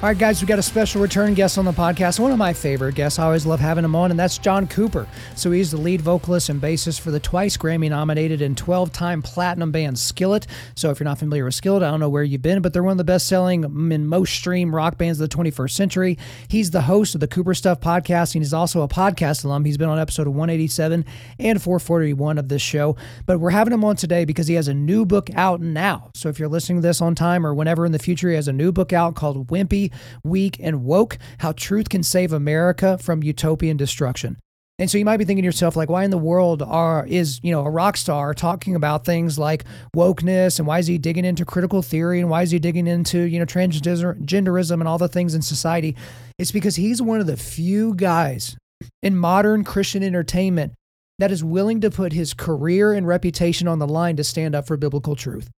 All right, guys, we got a special return guest on the podcast. One of my favorite guests. I always love having him on, and that's John Cooper. So he's the lead vocalist and bassist for the twice Grammy nominated and 12 time platinum band Skillet. So if you're not familiar with Skillet, I don't know where you've been, but they're one of the best selling and most streamed rock bands of the 21st century. He's the host of the Cooper Stuff podcast, and he's also a podcast alum. He's been on episode 187 and 441 of this show. But we're having him on today because he has a new book out now. So if you're listening to this on time or whenever in the future, he has a new book out called Wimpy weak, and woke How Truth Can Save America from Utopian Destruction. And so you might be thinking to yourself, like, why in the world are is you know a rock star talking about things like wokeness, and why is he digging into critical theory, and why is he digging into you know transgenderism and all the things in society? It's because he's one of the few guys in modern Christian entertainment that is willing to put his career and reputation on the line to stand up for biblical truth.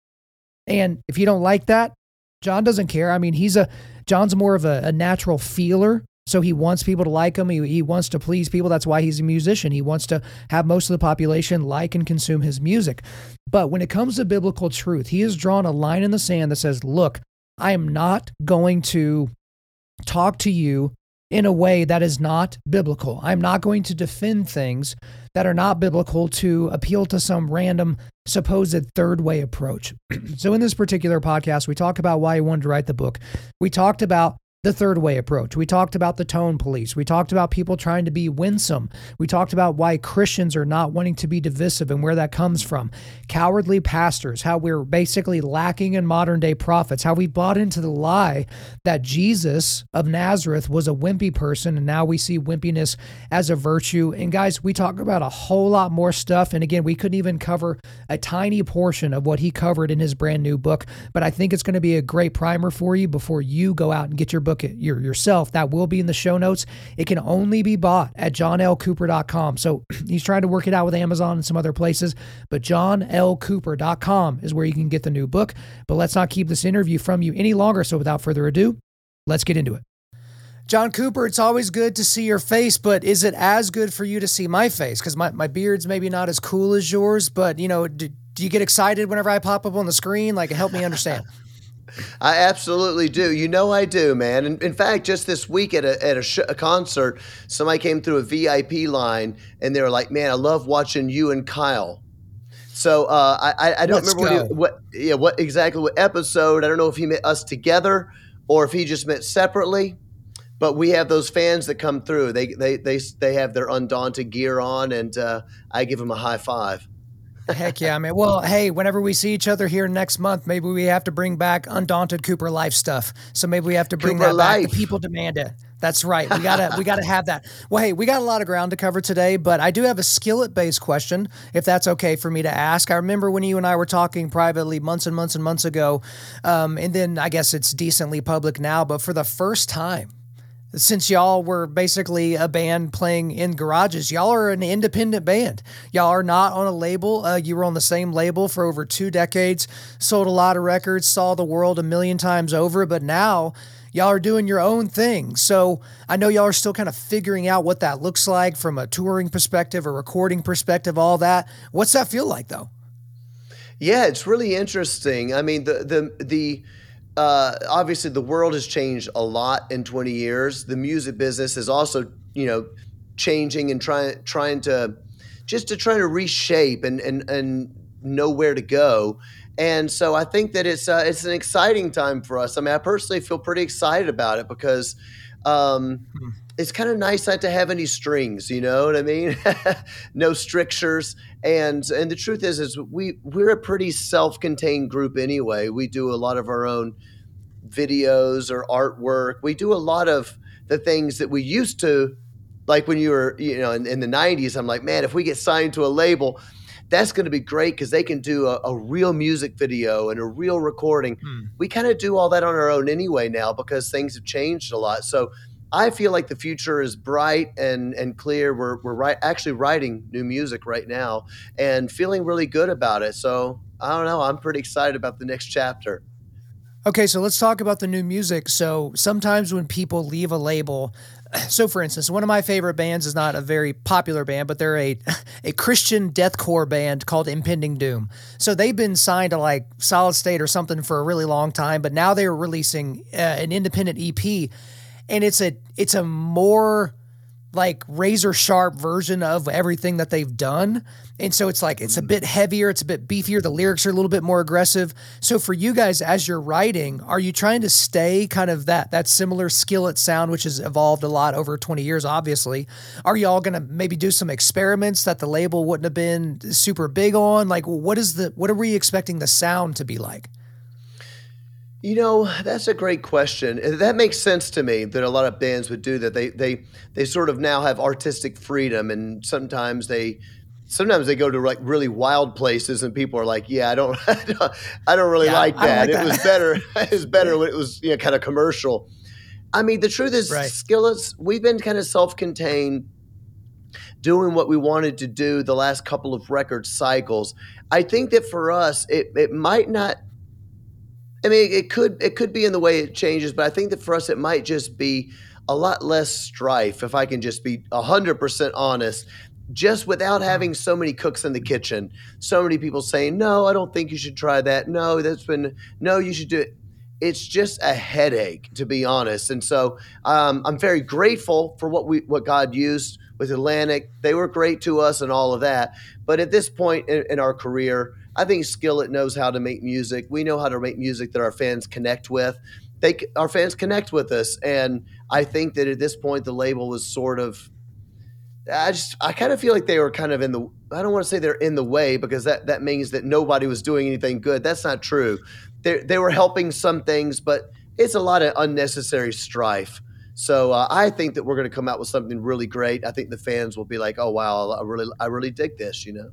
And if you don't like that, John doesn't care. I mean, he's a John's more of a, a natural feeler. So he wants people to like him. He, he wants to please people. That's why he's a musician. He wants to have most of the population like and consume his music. But when it comes to biblical truth, he has drawn a line in the sand that says, look, I am not going to talk to you in a way that is not biblical. I'm not going to defend things that are not biblical to appeal to some random supposed third way approach. so, in this particular podcast, we talk about why he wanted to write the book. We talked about the third way approach. We talked about the tone police. We talked about people trying to be winsome. We talked about why Christians are not wanting to be divisive and where that comes from. Cowardly pastors, how we're basically lacking in modern day prophets, how we bought into the lie that Jesus of Nazareth was a wimpy person and now we see wimpiness as a virtue. And guys, we talk about a whole lot more stuff. And again, we couldn't even cover a tiny portion of what he covered in his brand new book, but I think it's going to be a great primer for you before you go out and get your book your, yourself. That will be in the show notes. It can only be bought at johnlcooper.com. So he's trying to work it out with Amazon and some other places, but johnlcooper.com is where you can get the new book. But let's not keep this interview from you any longer. So without further ado, let's get into it. John Cooper, it's always good to see your face, but is it as good for you to see my face? Because my, my beard's maybe not as cool as yours, but you know, do, do you get excited whenever I pop up on the screen? Like, help me understand. I absolutely do. You know I do, man. And in fact, just this week at a at a, sh- a, concert, somebody came through a VIP line and they were like, "Man, I love watching you and Kyle." So uh, I I don't Let's remember what, he, what yeah what exactly what episode. I don't know if he met us together or if he just met separately. But we have those fans that come through. They they they they have their undaunted gear on, and uh, I give them a high five. Heck yeah, man. Well, hey, whenever we see each other here next month, maybe we have to bring back Undaunted Cooper Life stuff. So maybe we have to bring Cooper that Life. back. The people demand it. That's right. We gotta we gotta have that. Well, hey, we got a lot of ground to cover today, but I do have a skillet based question, if that's okay for me to ask. I remember when you and I were talking privately months and months and months ago, um, and then I guess it's decently public now. But for the first time, since y'all were basically a band playing in garages, y'all are an independent band. Y'all are not on a label. Uh, you were on the same label for over two decades, sold a lot of records, saw the world a million times over, but now y'all are doing your own thing. So I know y'all are still kind of figuring out what that looks like from a touring perspective, a recording perspective, all that. What's that feel like though? Yeah, it's really interesting. I mean, the the the uh, obviously the world has changed a lot in 20 years. The music business is also, you know, changing and trying trying to just to try to reshape and and and know where to go. And so I think that it's uh, it's an exciting time for us. I mean, I personally feel pretty excited about it because um, hmm. It's kind of nice not to have any strings. You know what I mean? no strictures. And and the truth is, is we we're a pretty self-contained group anyway. We do a lot of our own videos or artwork. We do a lot of the things that we used to, like when you were, you know, in, in the 90s. I'm like, man, if we get signed to a label, that's going to be great because they can do a, a, real music video and a real recording. Hmm. We kind of do all that on our own anyway now because things have changed a lot. So I feel like the future is bright and and clear. We're we're actually writing new music right now and feeling really good about it. So I don't know. I'm pretty excited about the next chapter. Okay, so let's talk about the new music. So sometimes when people leave a label, so for instance, one of my favorite bands is not a very popular band, but they're a a Christian deathcore band called Impending Doom. So they've been signed to like Solid State or something for a really long time, but now they're releasing uh, an independent EP, and it's a it's a more like razor sharp version of everything that they've done. And so it's like it's a mm. bit heavier, it's a bit beefier, the lyrics are a little bit more aggressive. So for you guys as you're writing, are you trying to stay kind of that that similar skillet sound which has evolved a lot over 20 years obviously? Are you all going to maybe do some experiments that the label wouldn't have been super big on? Like what is the what are we expecting the sound to be like? You know, that's a great question. That makes sense to me that a lot of bands would do that. They they they sort of now have artistic freedom and sometimes they sometimes they go to like really wild places and people are like, "Yeah, I don't I don't, I don't really yeah, like that. Like it was better it was better when it was, you know, kind of commercial." I mean, the truth is right. Skillets, we've been kind of self-contained doing what we wanted to do the last couple of record cycles. I think that for us, it, it might not I mean, it could it could be in the way it changes, but I think that for us it might just be a lot less strife, if I can just be hundred percent honest. Just without mm-hmm. having so many cooks in the kitchen, so many people saying, "No, I don't think you should try that." No, that's been no, you should do it. It's just a headache, to be honest. And so um, I'm very grateful for what we what God used with Atlantic. They were great to us and all of that. But at this point in, in our career, I think Skillet knows how to make music. We know how to make music that our fans connect with. They our fans connect with us, and I think that at this point the label was sort of. I just I kind of feel like they were kind of in the I don't want to say they're in the way because that that means that nobody was doing anything good. That's not true. They they were helping some things, but it's a lot of unnecessary strife. So uh, I think that we're going to come out with something really great. I think the fans will be like, "Oh wow, I really I really dig this," you know.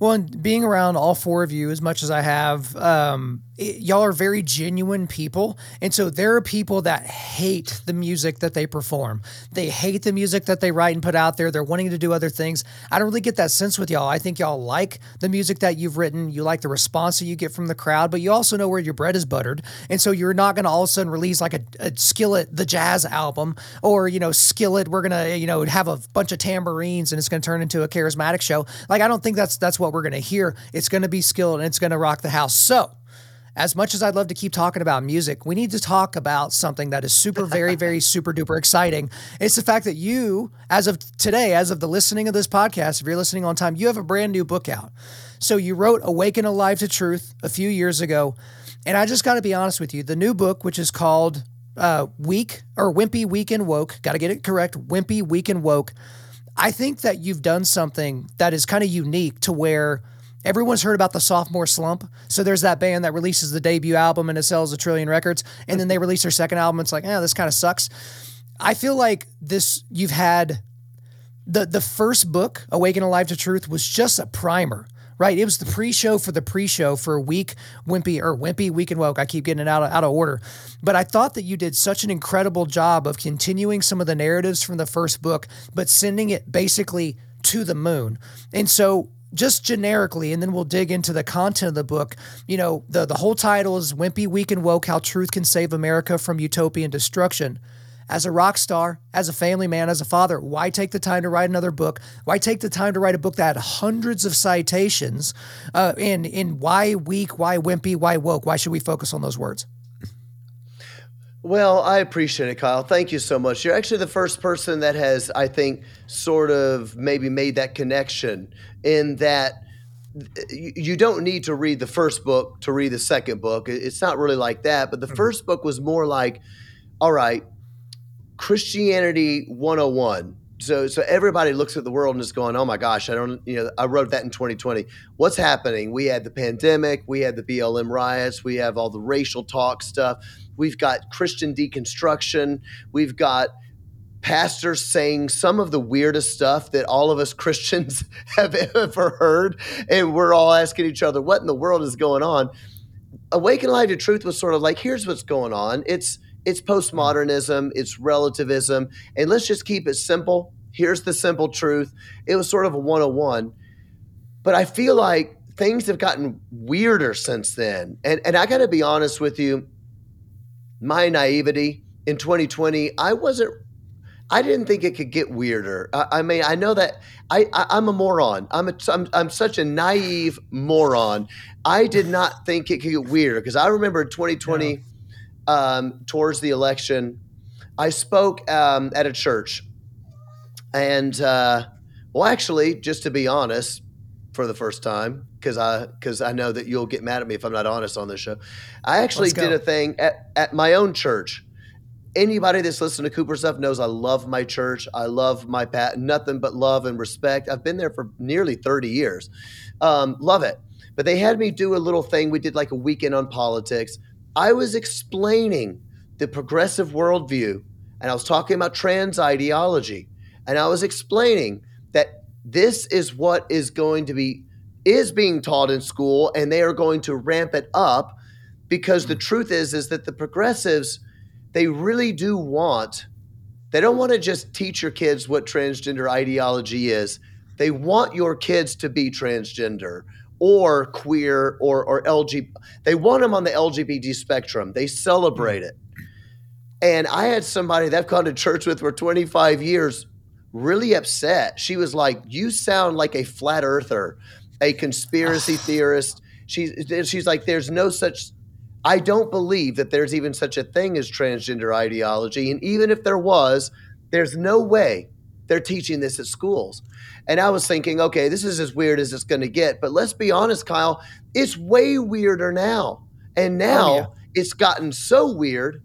Well, and being around all four of you as much as I have, um, it, y'all are very genuine people. And so there are people that hate the music that they perform. They hate the music that they write and put out there. They're wanting to do other things. I don't really get that sense with y'all. I think y'all like the music that you've written. You like the response that you get from the crowd, but you also know where your bread is buttered. And so you're not going to all of a sudden release like a, a Skillet, the jazz album, or, you know, Skillet, we're going to, you know, have a bunch of tambourines and it's going to turn into a charismatic show. Like, I don't think that's, that's what we're going to hear. It's going to be Skillet and it's going to rock the house. So, as much as I'd love to keep talking about music, we need to talk about something that is super, very, very, super duper exciting. It's the fact that you, as of today, as of the listening of this podcast, if you're listening on time, you have a brand new book out. So you wrote Awake and Alive to Truth a few years ago. And I just got to be honest with you. The new book, which is called uh, Weak or Wimpy, Weak and Woke, got to get it correct Wimpy, Weak and Woke. I think that you've done something that is kind of unique to where Everyone's heard about the sophomore slump. So there's that band that releases the debut album and it sells a trillion records, and then they release their second album. It's like, yeah, this kind of sucks. I feel like this you've had the the first book, Awake and Alive to Truth, was just a primer. Right, it was the pre-show for the pre-show for a week Wimpy, or Wimpy, Weak and Woke. I keep getting it out of, out of order, but I thought that you did such an incredible job of continuing some of the narratives from the first book, but sending it basically to the moon. And so just generically, and then we'll dig into the content of the book. You know, the, the whole title is Wimpy, Weak, and Woke How Truth Can Save America from Utopian Destruction. As a rock star, as a family man, as a father, why take the time to write another book? Why take the time to write a book that had hundreds of citations? Uh, and, and why weak, why wimpy, why woke? Why should we focus on those words? Well, I appreciate it, Kyle. Thank you so much. You're actually the first person that has, I think, sort of maybe made that connection in that you don't need to read the first book to read the second book. It's not really like that. But the mm-hmm. first book was more like, all right, Christianity 101. So, so everybody looks at the world and is going, "Oh my gosh, I don't." You know, I wrote that in 2020. What's happening? We had the pandemic, we had the BLM riots, we have all the racial talk stuff. We've got Christian deconstruction. We've got pastors saying some of the weirdest stuff that all of us Christians have ever heard. And we're all asking each other, what in the world is going on? Awake and Alive to Truth was sort of like, here's what's going on. It's it's postmodernism, it's relativism, and let's just keep it simple. Here's the simple truth. It was sort of a 101. But I feel like things have gotten weirder since then. And and I gotta be honest with you, my naivety in 2020, I wasn't I didn't think it could get weirder. I, I mean, I know that I, I am a moron. I'm a I'm, I'm such a naive moron. I did not think it could get weirder because I remember 2020, yeah. Um, towards the election, I spoke um, at a church, and uh, well, actually, just to be honest, for the first time because I because I know that you'll get mad at me if I'm not honest on this show. I actually did a thing at, at my own church anybody that's listened to Cooper stuff knows I love my church. I love my pat, nothing but love and respect. I've been there for nearly 30 years. Um, love it. But they had me do a little thing. We did like a weekend on politics. I was explaining the progressive worldview, and I was talking about trans ideology, and I was explaining that this is what is going to be is being taught in school, and they are going to ramp it up because the truth is is that the progressives they really do want, they don't want to just teach your kids what transgender ideology is. They want your kids to be transgender or queer or, or LGBT. They want them on the LGBT spectrum. They celebrate it. And I had somebody that I've gone to church with for 25 years really upset. She was like, You sound like a flat earther, a conspiracy theorist. She's, she's like, There's no such I don't believe that there's even such a thing as transgender ideology. And even if there was, there's no way they're teaching this at schools. And I was thinking, okay, this is as weird as it's going to get. But let's be honest, Kyle, it's way weirder now. And oh, now oh, yeah. it's gotten so weird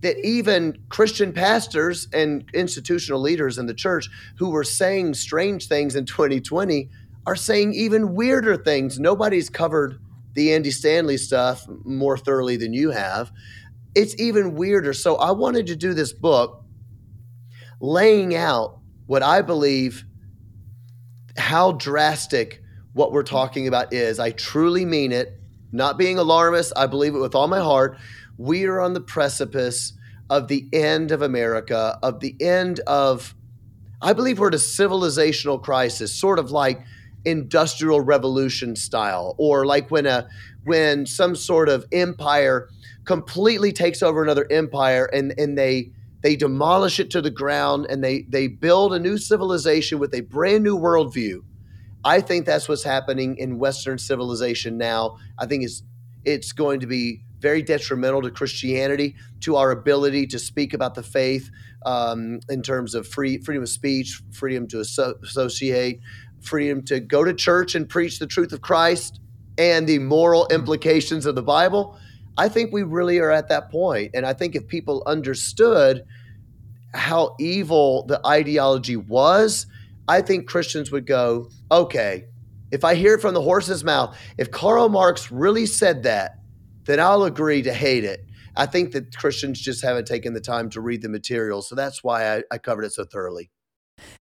that even Christian pastors and institutional leaders in the church who were saying strange things in 2020 are saying even weirder things. Nobody's covered the Andy Stanley stuff more thoroughly than you have. It's even weirder. So I wanted to do this book laying out what I believe how drastic what we're talking about is. I truly mean it. Not being alarmist, I believe it with all my heart. We are on the precipice of the end of America, of the end of, I believe we're at a civilizational crisis, sort of like industrial revolution style or like when a when some sort of empire completely takes over another empire and and they they demolish it to the ground and they they build a new civilization with a brand new worldview. I think that's what's happening in western civilization now. I think it's it's going to be very detrimental to christianity to our ability to speak about the faith um, in terms of free freedom of speech freedom to asso- associate freedom to go to church and preach the truth of Christ and the moral implications of the Bible, I think we really are at that point. And I think if people understood how evil the ideology was, I think Christians would go, okay, if I hear it from the horse's mouth, if Karl Marx really said that, then I'll agree to hate it. I think that Christians just haven't taken the time to read the material. So that's why I, I covered it so thoroughly.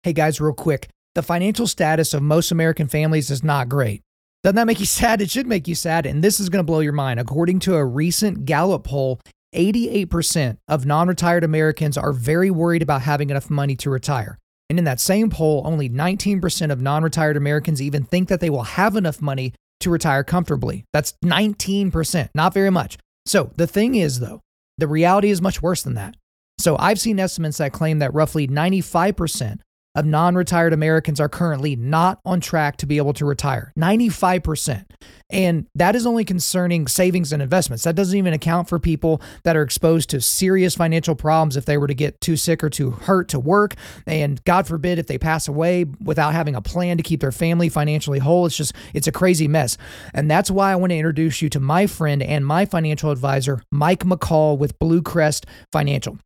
Hey guys, real quick the financial status of most American families is not great. Doesn't that make you sad? It should make you sad. And this is going to blow your mind. According to a recent Gallup poll, 88% of non retired Americans are very worried about having enough money to retire. And in that same poll, only 19% of non retired Americans even think that they will have enough money to retire comfortably. That's 19%, not very much. So the thing is, though, the reality is much worse than that. So I've seen estimates that claim that roughly 95% of non retired Americans are currently not on track to be able to retire 95%. And that is only concerning savings and investments. That doesn't even account for people that are exposed to serious financial problems if they were to get too sick or too hurt to work. And God forbid if they pass away without having a plan to keep their family financially whole. It's just, it's a crazy mess. And that's why I want to introduce you to my friend and my financial advisor, Mike McCall with Blue Crest Financial.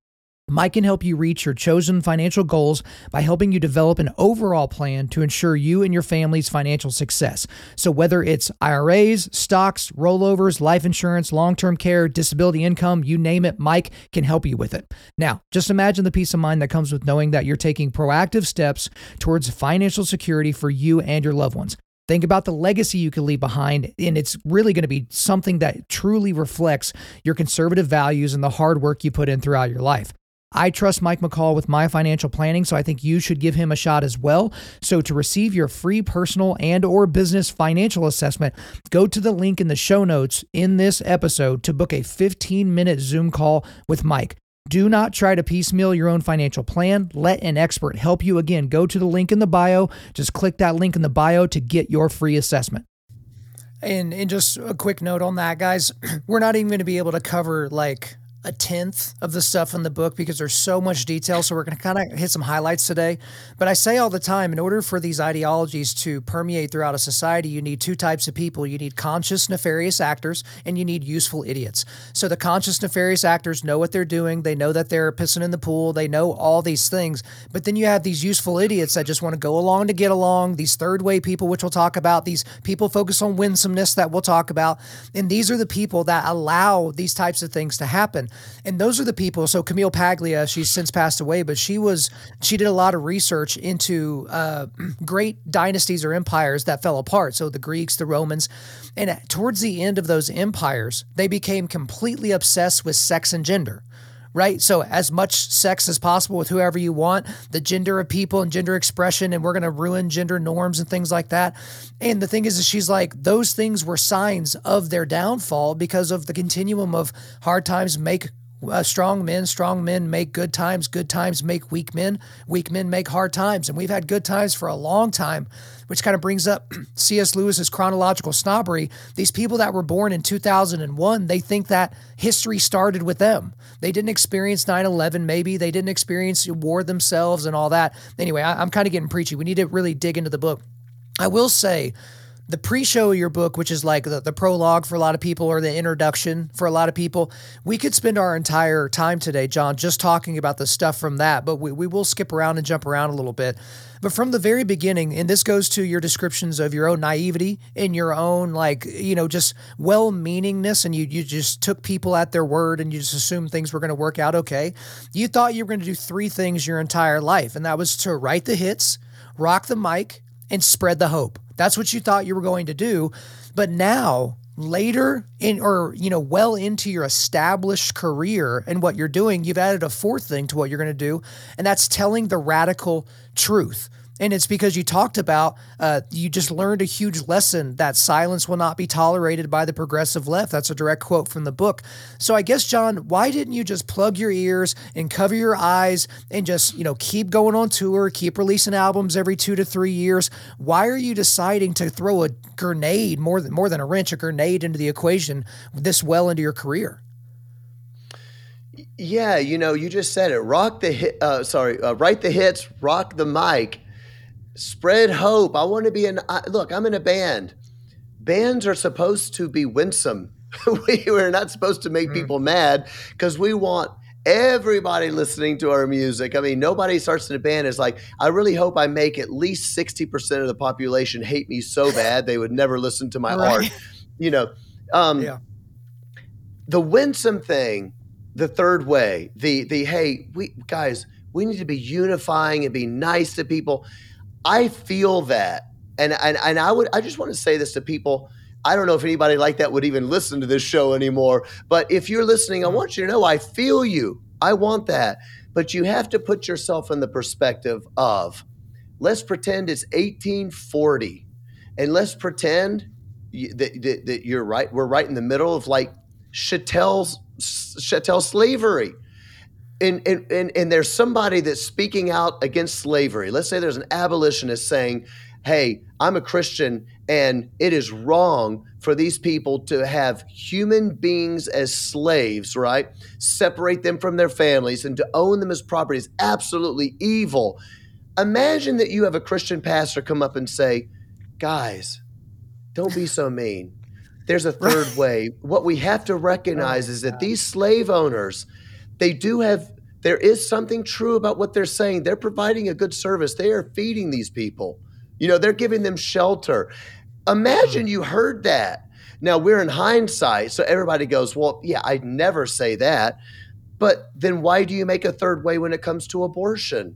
Mike can help you reach your chosen financial goals by helping you develop an overall plan to ensure you and your family's financial success. So, whether it's IRAs, stocks, rollovers, life insurance, long term care, disability income, you name it, Mike can help you with it. Now, just imagine the peace of mind that comes with knowing that you're taking proactive steps towards financial security for you and your loved ones. Think about the legacy you can leave behind, and it's really going to be something that truly reflects your conservative values and the hard work you put in throughout your life. I trust Mike McCall with my financial planning, so I think you should give him a shot as well. So to receive your free personal and or business financial assessment, go to the link in the show notes in this episode to book a 15-minute Zoom call with Mike. Do not try to piecemeal your own financial plan. Let an expert help you. Again, go to the link in the bio. Just click that link in the bio to get your free assessment. And and just a quick note on that, guys. We're not even going to be able to cover like a tenth of the stuff in the book because there's so much detail. So we're going to kind of hit some highlights today. But I say all the time in order for these ideologies to permeate throughout a society, you need two types of people you need conscious, nefarious actors, and you need useful idiots. So the conscious, nefarious actors know what they're doing, they know that they're pissing in the pool, they know all these things. But then you have these useful idiots that just want to go along to get along, these third way people, which we'll talk about, these people focus on winsomeness that we'll talk about. And these are the people that allow these types of things to happen. And those are the people. So Camille Paglia, she's since passed away, but she was she did a lot of research into uh, great dynasties or empires that fell apart. So the Greeks, the Romans, and towards the end of those empires, they became completely obsessed with sex and gender right? So as much sex as possible with whoever you want, the gender of people and gender expression, and we're going to ruin gender norms and things like that. And the thing is, is she's like those things were signs of their downfall because of the continuum of hard times make uh, strong men, strong men make good times, good times make weak men, weak men make hard times. And we've had good times for a long time, which kind of brings up C.S. Lewis's chronological snobbery. These people that were born in 2001, they think that history started with them. They didn't experience 9 11, maybe. They didn't experience war themselves and all that. Anyway, I, I'm kind of getting preachy. We need to really dig into the book. I will say, the pre-show of your book, which is like the, the prologue for a lot of people or the introduction for a lot of people, we could spend our entire time today, John, just talking about the stuff from that, but we, we will skip around and jump around a little bit. But from the very beginning, and this goes to your descriptions of your own naivety and your own like, you know, just well-meaningness, and you you just took people at their word and you just assumed things were going to work out okay. You thought you were going to do three things your entire life, and that was to write the hits, rock the mic, and spread the hope. That's what you thought you were going to do. But now, later in or you know well into your established career and what you're doing you've added a fourth thing to what you're going to do and that's telling the radical truth and it's because you talked about, uh, you just learned a huge lesson that silence will not be tolerated by the progressive left. That's a direct quote from the book. So I guess, John, why didn't you just plug your ears and cover your eyes and just, you know, keep going on tour, keep releasing albums every two to three years? Why are you deciding to throw a grenade, more than, more than a wrench, a grenade into the equation this well into your career? Yeah, you know, you just said it. Rock the hit. Uh, sorry, uh, write the hits, rock the mic spread hope. I want to be in. I, look, I'm in a band. Bands are supposed to be winsome. we are not supposed to make mm. people mad because we want everybody listening to our music. I mean, nobody starts in a band is like, I really hope I make at least 60% of the population hate me so bad they would never listen to my right. art. You know, um, yeah. the winsome thing, the third way, the the hey, we guys, we need to be unifying and be nice to people. I feel that. And, and and I would I just want to say this to people. I don't know if anybody like that would even listen to this show anymore, but if you're listening, I mm-hmm. want you to know I feel you. I want that. But you have to put yourself in the perspective of let's pretend it's 1840 and let's pretend that, that, that you're right. We're right in the middle of like chattel, chattel slavery and, and, and, and there's somebody that's speaking out against slavery. Let's say there's an abolitionist saying, hey, I'm a Christian and it is wrong for these people to have human beings as slaves, right? Separate them from their families and to own them as property is absolutely evil. Imagine that you have a Christian pastor come up and say, guys, don't be so mean. There's a third way. What we have to recognize oh, is that these slave owners, they do have there is something true about what they're saying. They're providing a good service. They are feeding these people. You know, they're giving them shelter. Imagine you heard that. Now we're in hindsight, so everybody goes, "Well, yeah, I'd never say that." But then why do you make a third way when it comes to abortion?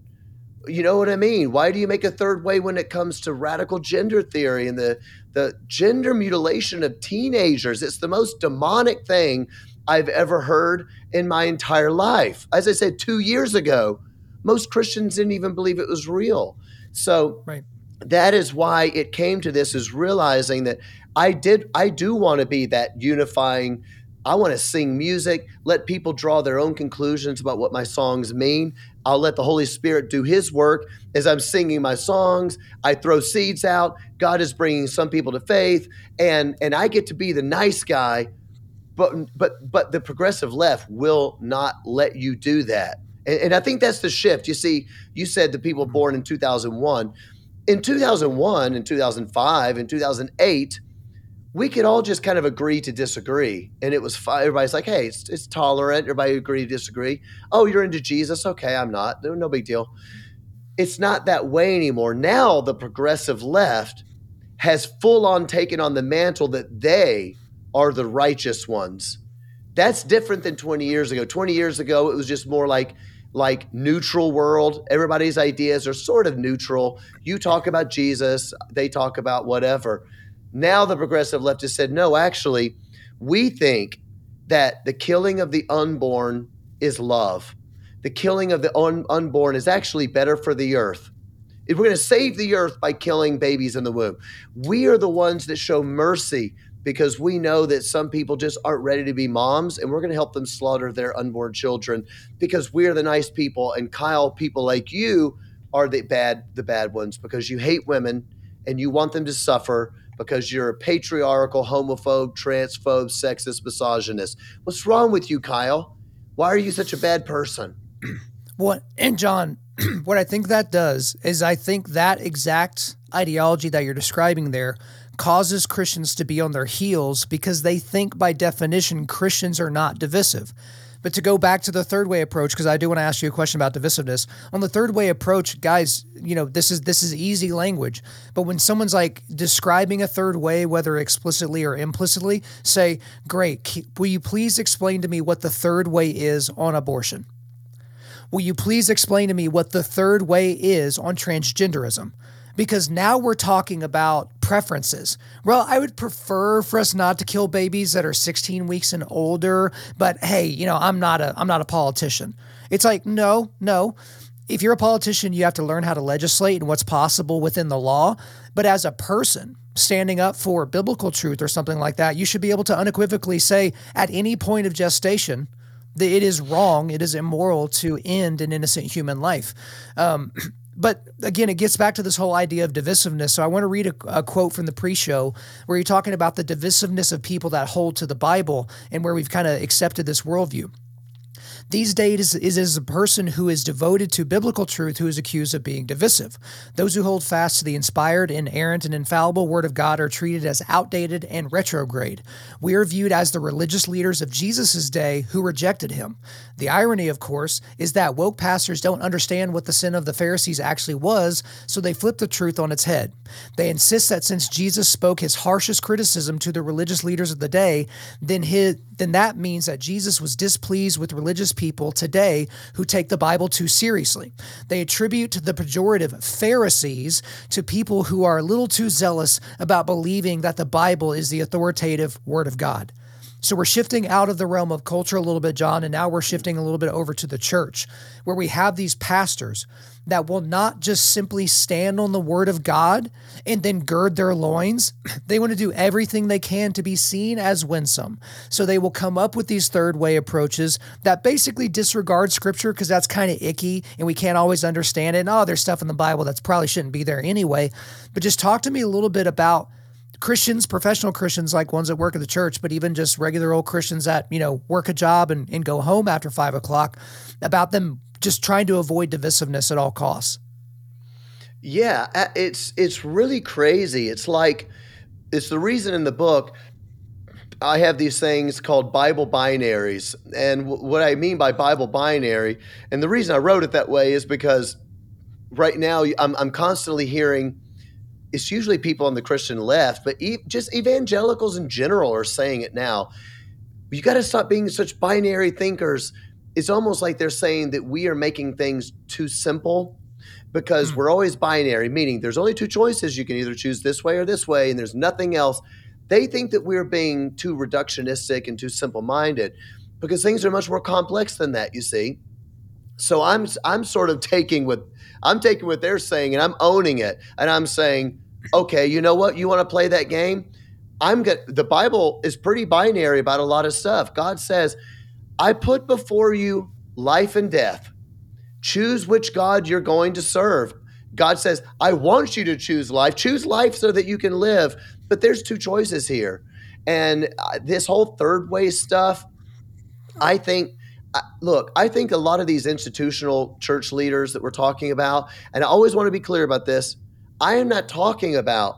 You know what I mean? Why do you make a third way when it comes to radical gender theory and the the gender mutilation of teenagers? It's the most demonic thing I've ever heard in my entire life. As I said, two years ago, most Christians didn't even believe it was real. So right. that is why it came to this is realizing that I did I do want to be that unifying I want to sing music, let people draw their own conclusions about what my songs mean. I'll let the Holy Spirit do His work as I'm singing my songs. I throw seeds out. God is bringing some people to faith, and and I get to be the nice guy. But but but the progressive left will not let you do that, and, and I think that's the shift. You see, you said the people born in 2001, in 2001, in 2005, in 2008 we could all just kind of agree to disagree. And it was fine. Everybody's like, hey, it's, it's tolerant. Everybody agree to disagree. Oh, you're into Jesus? Okay, I'm not. No, no big deal. It's not that way anymore. Now the progressive left has full on taken on the mantle that they are the righteous ones. That's different than 20 years ago. 20 years ago, it was just more like like neutral world. Everybody's ideas are sort of neutral. You talk about Jesus, they talk about whatever now the progressive left has said, no, actually, we think that the killing of the unborn is love. The killing of the un- unborn is actually better for the earth. If we're going to save the earth by killing babies in the womb, we are the ones that show mercy because we know that some people just aren't ready to be moms and we're going to help them slaughter their unborn children because we're the nice people and Kyle people like you are the bad the bad ones because you hate women and you want them to suffer because you're a patriarchal, homophobe, transphobe, sexist, misogynist. What's wrong with you, Kyle? Why are you such a bad person? What and John, what I think that does is I think that exact ideology that you're describing there causes Christians to be on their heels because they think by definition Christians are not divisive. But to go back to the third way approach, because I do want to ask you a question about divisiveness. On the third way approach, guys, you know, this is this is easy language. But when someone's like describing a third way, whether explicitly or implicitly, say, Great, will you please explain to me what the third way is on abortion? Will you please explain to me what the third way is on transgenderism? Because now we're talking about preferences. Well, I would prefer for us not to kill babies that are 16 weeks and older, but hey, you know, I'm not a I'm not a politician. It's like, no, no. If you're a politician, you have to learn how to legislate and what's possible within the law, but as a person, standing up for biblical truth or something like that, you should be able to unequivocally say at any point of gestation, that it is wrong, it is immoral to end an innocent human life. Um, but again, it gets back to this whole idea of divisiveness. So I want to read a, a, quote from the pre-show where you're talking about the divisiveness of people that hold to the Bible and where we've kind of accepted this worldview. These days is, a person who is devoted to biblical truth who is accused of being divisive. Those who hold fast to the inspired, inerrant, and infallible Word of God are treated as outdated and retrograde. We are viewed as the religious leaders of Jesus' day who rejected him. The irony, of course, is that woke pastors don't understand what the sin of the Pharisees actually was, so they flip the truth on its head. They insist that since Jesus spoke his harshest criticism to the religious leaders of the day, then his, then that means that Jesus was displeased with religious people today who take the Bible too seriously. They attribute the pejorative Pharisees to people who are a little too zealous about believing that the Bible is the authoritative Word of God. So we're shifting out of the realm of culture a little bit, John, and now we're shifting a little bit over to the church, where we have these pastors that will not just simply stand on the word of God and then gird their loins. They want to do everything they can to be seen as winsome. So they will come up with these third way approaches that basically disregard scripture because that's kind of icky and we can't always understand it. And oh, there's stuff in the Bible that's probably shouldn't be there anyway. But just talk to me a little bit about Christians, professional Christians, like ones that work at the church, but even just regular old Christians that, you know, work a job and, and go home after five o'clock, about them just trying to avoid divisiveness at all costs. Yeah, it's it's really crazy. It's like it's the reason in the book I have these things called Bible binaries. And w- what I mean by Bible binary, and the reason I wrote it that way is because right now I'm, I'm constantly hearing it's usually people on the Christian left, but e- just evangelicals in general are saying it now. You got to stop being such binary thinkers. It's almost like they're saying that we are making things too simple because mm. we're always binary, meaning there's only two choices. You can either choose this way or this way, and there's nothing else. They think that we're being too reductionistic and too simple minded because things are much more complex than that, you see. So I'm I'm sort of taking what I'm taking what they're saying and I'm owning it. And I'm saying, okay, you know what? You want to play that game? I'm going the Bible is pretty binary about a lot of stuff. God says, I put before you life and death. Choose which God you're going to serve. God says, I want you to choose life. Choose life so that you can live. But there's two choices here. And uh, this whole third way stuff, I think look, I think a lot of these institutional church leaders that we're talking about, and I always want to be clear about this, I am not talking about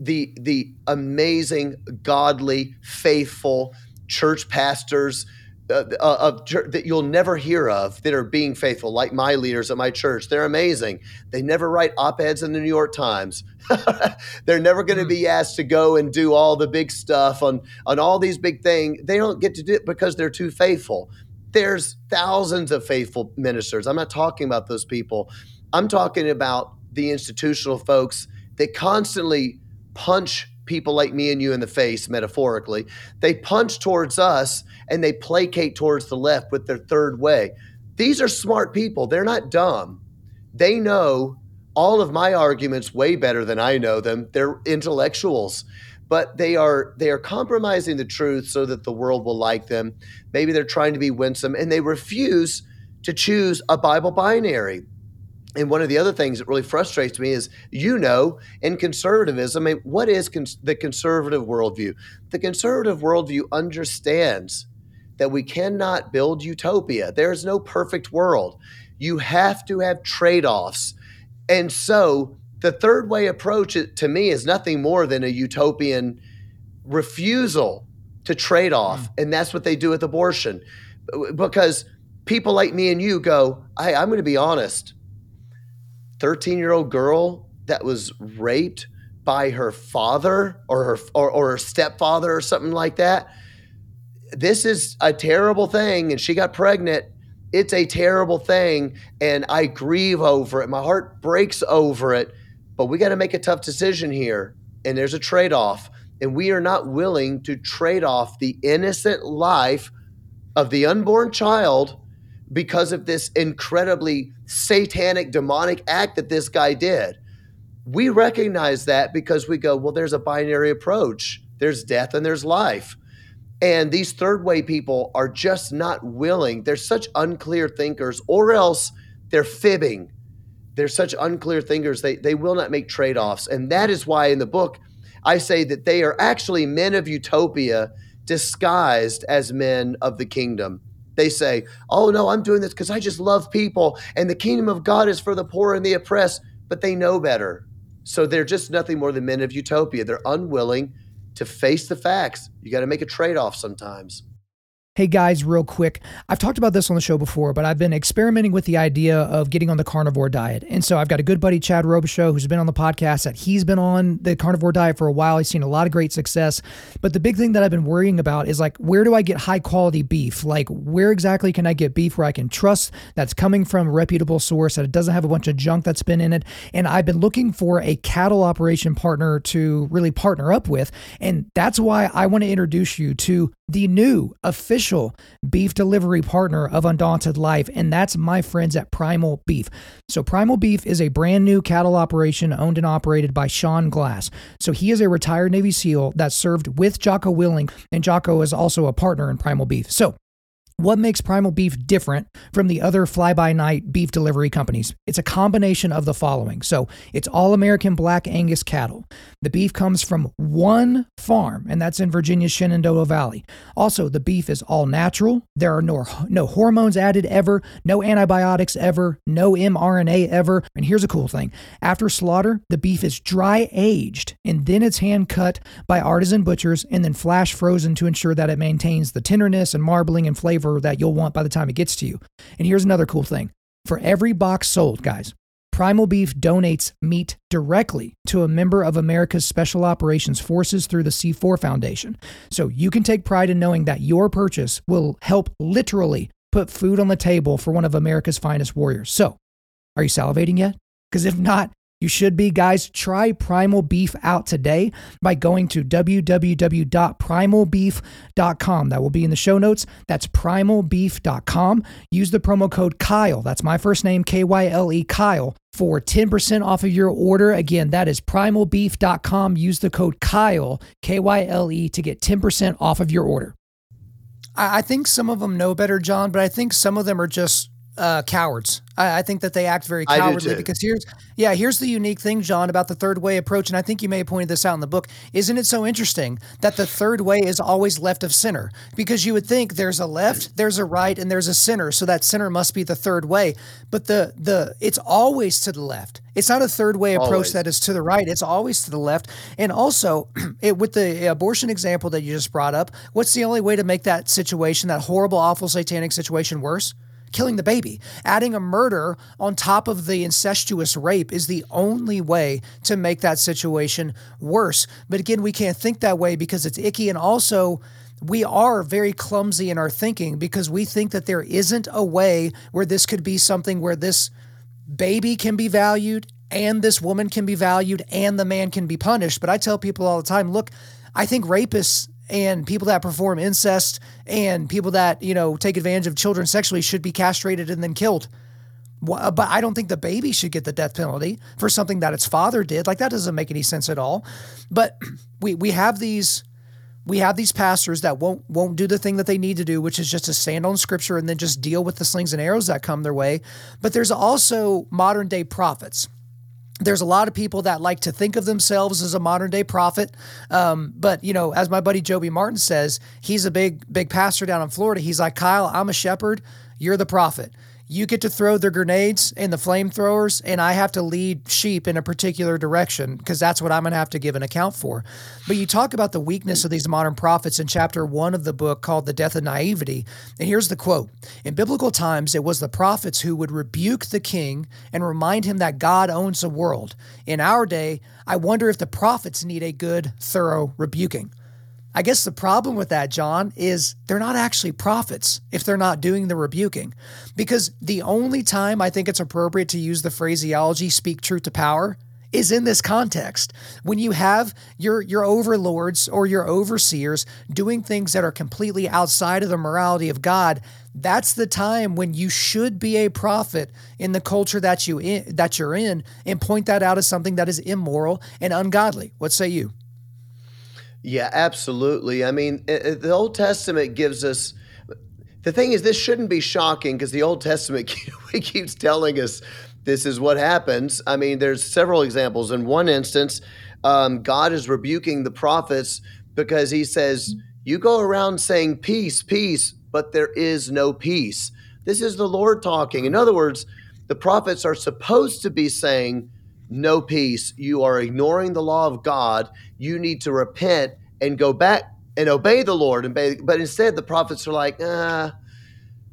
the the amazing, godly, faithful church pastors uh, uh of that you'll never hear of that are being faithful, like my leaders at my church. They're amazing. They never write op eds in the New York Times. They're never going to mm. be asked to go and do all the big stuff on on all these big things. They don't get to do it because they're too faithful. There's thousands of faithful ministers. I'm not talking about those people. I'm talking about the institutional folks that constantly punch people like me and you in the face, metaphorically. They punch towards us and they placate towards the left with their third way. These are smart people. They're not dumb. They know all of my arguments way better than I know them. They're intellectuals but they are they are compromising the truth so that the world will like them. Maybe they're trying to be winsome and they refuse to choose a Bible binary. And one of the other things that really frustrates me is, you know, in conservatism, I mean, what is cons- the conservative worldview? The conservative worldview understands that we cannot build utopia. There is no perfect world. You have to have trade offs. And so the third way approach to me is nothing more than a utopian refusal to trade off. Mm. And that's what they do with abortion. Because people like me and you go, hey, I'm going to be honest. 13 year old girl that was raped by her father or her or, or her stepfather or something like that. This is a terrible thing. And she got pregnant. It's a terrible thing. And I grieve over it. My heart breaks over it but we got to make a tough decision here, and there's a trade off. And we are not willing to trade off the innocent life of the unborn child because of this incredibly satanic, demonic act that this guy did. We recognize that because we go, well, there's a binary approach there's death and there's life. And these third way people are just not willing. They're such unclear thinkers, or else they're fibbing they're such unclear thinkers. They they will not make trade offs, and that is why in the book I say that they are actually men of utopia disguised as men of the kingdom. They say, "Oh no, I'm doing this because I just love people, and the kingdom of God is for the poor and the oppressed." But they know better, so they're just nothing more than men of utopia. They're unwilling to face the facts. You got to make a trade off sometimes. Hey guys, real quick. I've talked about this on the show before, but I've been experimenting with the idea of getting on the carnivore diet. And so I've got a good buddy, Chad Robichaux, who's been on the podcast that he's been on the carnivore diet for a while. He's seen a lot of great success. But the big thing that I've been worrying about is like, where do I get high quality beef? Like, where exactly can I get beef where I can trust that's coming from a reputable source, that it doesn't have a bunch of junk that's been in it? And I've been looking for a cattle operation partner to really partner up with. And that's why I want to introduce you to the new official beef delivery partner of Undaunted Life, and that's my friends at Primal Beef. So, Primal Beef is a brand new cattle operation owned and operated by Sean Glass. So, he is a retired Navy SEAL that served with Jocko Willink, and Jocko is also a partner in Primal Beef. So, what makes Primal Beef different from the other fly by night beef delivery companies? It's a combination of the following. So, it's all American black Angus cattle. The beef comes from one farm, and that's in Virginia's Shenandoah Valley. Also, the beef is all natural. There are no, no hormones added ever, no antibiotics ever, no mRNA ever. And here's a cool thing after slaughter, the beef is dry aged, and then it's hand cut by artisan butchers and then flash frozen to ensure that it maintains the tenderness and marbling and flavor flavor that you'll want by the time it gets to you. And here's another cool thing for every box sold, guys, Primal Beef donates meat directly to a member of America's Special Operations Forces through the C4 Foundation. So you can take pride in knowing that your purchase will help literally put food on the table for one of America's finest warriors. So, are you salivating yet? Because if not, You should be, guys. Try Primal Beef out today by going to www.primalbeef.com. That will be in the show notes. That's primalbeef.com. Use the promo code Kyle. That's my first name, K Y L E, Kyle, for 10% off of your order. Again, that is primalbeef.com. Use the code Kyle, K Y L E, to get 10% off of your order. I think some of them know better, John, but I think some of them are just uh, cowards. I, I, think that they act very cowardly because here's yeah here's the unique thing, John, about the third way approach, and I think you may have pointed this out in the book. Isn't it so interesting that the third way is always left of center? Because you would think there's a left, there's a right, and there's a center, so that center must be the third way. But the the it's always to the left. It's not a third way approach always. that is to the right. It's always to the left. And also, it, with the abortion example that you just brought up, what's the only way to make that situation, that horrible, awful, satanic situation, worse? Killing the baby. Adding a murder on top of the incestuous rape is the only way to make that situation worse. But again, we can't think that way because it's icky and also we are very clumsy in our thinking because we think that there isn't a way where this could be something where this baby can be valued and this woman can be valued and the man can be punished. But I tell people all the time look, I think rapists and people that perform incest and people that you know take advantage of children sexually should be castrated and then killed. Uh, but i don't think the baby should get the death penalty for something that its father did. Like that doesn't make any sense at all. But we we have these we have these pastors that won't won't do the thing that they need to do which is just to stand on scripture and then just deal with the slings and arrows that come their way. But there's also modern day prophets there's a lot of people that like to think of themselves as a modern day prophet. Um, but, you know, as my buddy Joby Martin says, he's a big, big pastor down in Florida. He's like, Kyle, I'm a shepherd. You're the prophet you get to throw the grenades and the flamethrowers, and I have to lead sheep in a particular direction because that's what I'm going to have to give an account for. But you talk about the weakness of these modern prophets in chapter one of the book called The Death of Naivety. And here's the quote In biblical times, it was the prophets who would rebuke the king and remind him that God owns the world. In our day, I wonder if the prophets need a good, thorough rebuking. I guess the problem with that, John, is they're not actually prophets if they're not doing the rebuking. Because the only time I think it's appropriate to use the phraseology speak truth to power is in this context. When you have your your overlords or your overseers doing things that are completely outside of the morality of God, that's the time when you should be a prophet in the culture that you in, that you're in and point that out as something that is immoral and ungodly. What say you? Yeah, absolutely. I mean, the Old Testament gives us. The thing is, this shouldn't be shocking because the Old Testament keeps telling us this is what happens. I mean, there's several examples. In one instance, um, God is rebuking the prophets because he says, You go around saying peace, peace, but there is no peace. This is the Lord talking. In other words, the prophets are supposed to be saying, no peace. You are ignoring the law of God. You need to repent and go back and obey the Lord. And obey, but instead, the prophets are like, ah,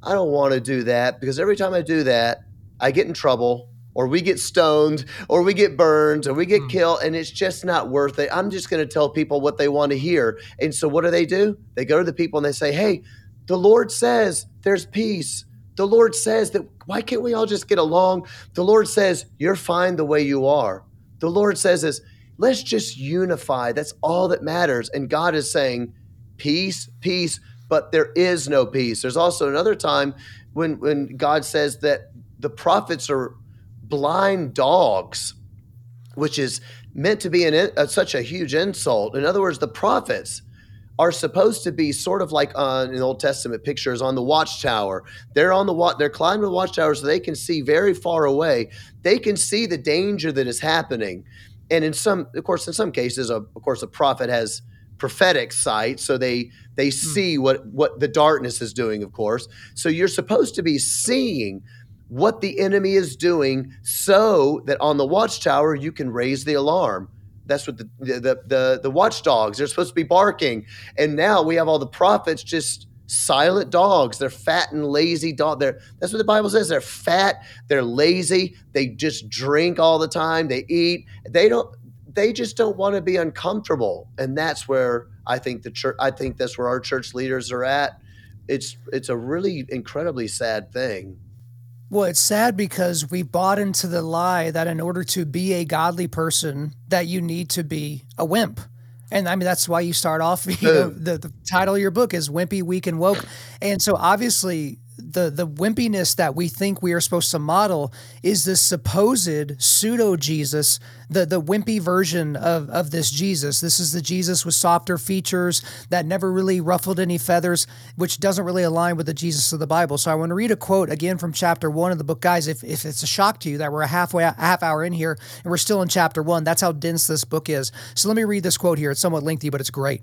I don't want to do that because every time I do that, I get in trouble or we get stoned or we get burned or we get mm. killed and it's just not worth it. I'm just going to tell people what they want to hear. And so what do they do? They go to the people and they say, "Hey, the Lord says there's peace. The Lord says that why can't we all just get along? The Lord says, You're fine the way you are. The Lord says is, let's just unify. That's all that matters. And God is saying, Peace, peace, but there is no peace. There's also another time when when God says that the prophets are blind dogs, which is meant to be an, a, such a huge insult. In other words, the prophets are supposed to be sort of like on in Old Testament pictures on the watchtower. They're on the watch. They're climbing the watchtower so they can see very far away. They can see the danger that is happening, and in some, of course, in some cases, of course, a prophet has prophetic sight, so they they hmm. see what what the darkness is doing. Of course, so you're supposed to be seeing what the enemy is doing so that on the watchtower you can raise the alarm that's what the, the the the watchdogs they're supposed to be barking. And now we have all the prophets just silent dogs. They're fat and lazy dog they're that's what the bible says they're fat they're lazy they just drink all the time they eat. They don't they just don't want to be uncomfortable. And that's where i think the church i think that's where our church leaders are at. It's it's a really incredibly sad thing Well, it's sad because we bought into the lie that in order to be a godly person, that you need to be a wimp. And I mean, that's why you start off, you know, the, the title of your book is Wimpy, Weak, and Woke. And so obviously, the the wimpiness that we think we are supposed to model is this supposed pseudo Jesus, the the wimpy version of of this Jesus. This is the Jesus with softer features that never really ruffled any feathers, which doesn't really align with the Jesus of the Bible. So I want to read a quote again from chapter one of the book, guys. If if it's a shock to you that we're a halfway a half hour in here and we're still in chapter one, that's how dense this book is. So let me read this quote here. It's somewhat lengthy, but it's great.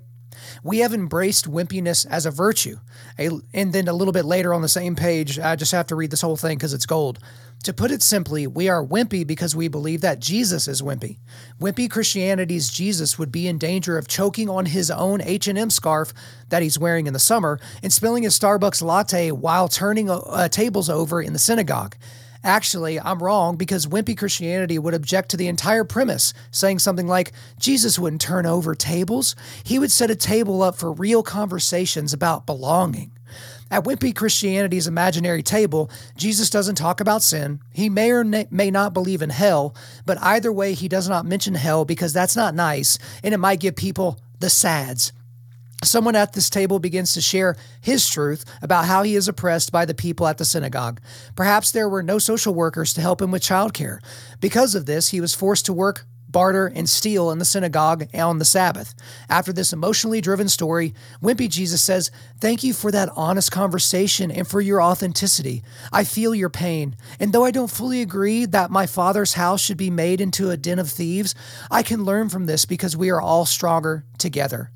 We have embraced wimpiness as a virtue. A, and then a little bit later on the same page, I just have to read this whole thing because it's gold. To put it simply, we are wimpy because we believe that Jesus is wimpy. Wimpy Christianity's Jesus would be in danger of choking on his own H&M scarf that he's wearing in the summer and spilling his Starbucks latte while turning uh, tables over in the synagogue. Actually, I'm wrong because wimpy Christianity would object to the entire premise, saying something like, Jesus wouldn't turn over tables. He would set a table up for real conversations about belonging. At Wimpy Christianity's imaginary table, Jesus doesn't talk about sin. He may or may not believe in hell, but either way, he does not mention hell because that's not nice and it might give people the sads. Someone at this table begins to share his truth about how he is oppressed by the people at the synagogue. Perhaps there were no social workers to help him with childcare. Because of this, he was forced to work, barter, and steal in the synagogue on the Sabbath. After this emotionally driven story, Wimpy Jesus says, Thank you for that honest conversation and for your authenticity. I feel your pain. And though I don't fully agree that my father's house should be made into a den of thieves, I can learn from this because we are all stronger together.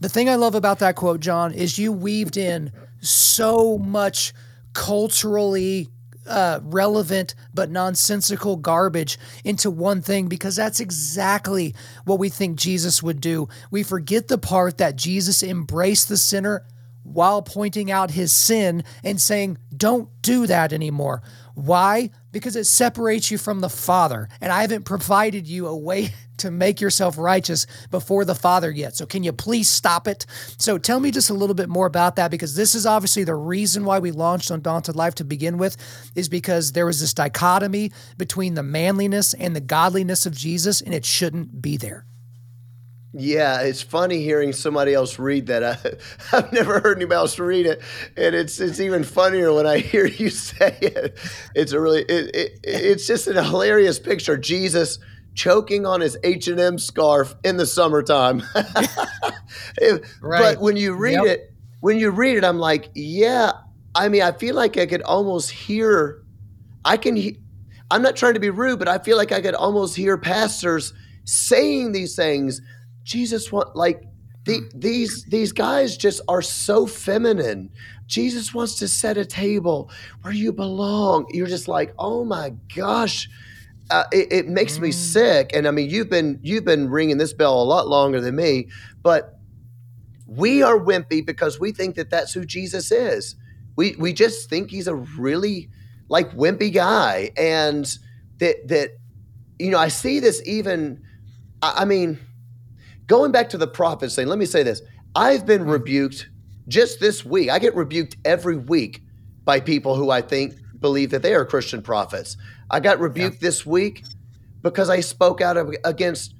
The thing I love about that quote, John, is you weaved in so much culturally uh, relevant but nonsensical garbage into one thing because that's exactly what we think Jesus would do. We forget the part that Jesus embraced the sinner while pointing out his sin and saying, Don't do that anymore. Why? Because it separates you from the Father. And I haven't provided you a way to make yourself righteous before the Father yet. So, can you please stop it? So, tell me just a little bit more about that because this is obviously the reason why we launched Undaunted Life to begin with, is because there was this dichotomy between the manliness and the godliness of Jesus, and it shouldn't be there. Yeah, it's funny hearing somebody else read that. I, have never heard anybody else read it, and it's it's even funnier when I hear you say it. It's a really it, it, it's just a hilarious picture. Jesus choking on his H and M scarf in the summertime. right. But when you read yep. it, when you read it, I'm like, yeah. I mean, I feel like I could almost hear. I can. He, I'm not trying to be rude, but I feel like I could almost hear pastors saying these things Jesus want like the, hmm. these these guys just are so feminine. Jesus wants to set a table where you belong. You're just like, oh my gosh, uh, it, it, makes mm. me sick. And I mean, you've been you've been ringing this bell a lot longer than me, but we are wimpy because we think that that's who Jesus is. We we just think he's a really like wimpy guy, and that that you know I see this even. I, I mean Going back to the prophet saying, let me say this. I've been rebuked just this week. I get rebuked every week by people who I think believe that they are Christian prophets. I got rebuked yeah. this week because I spoke out of, against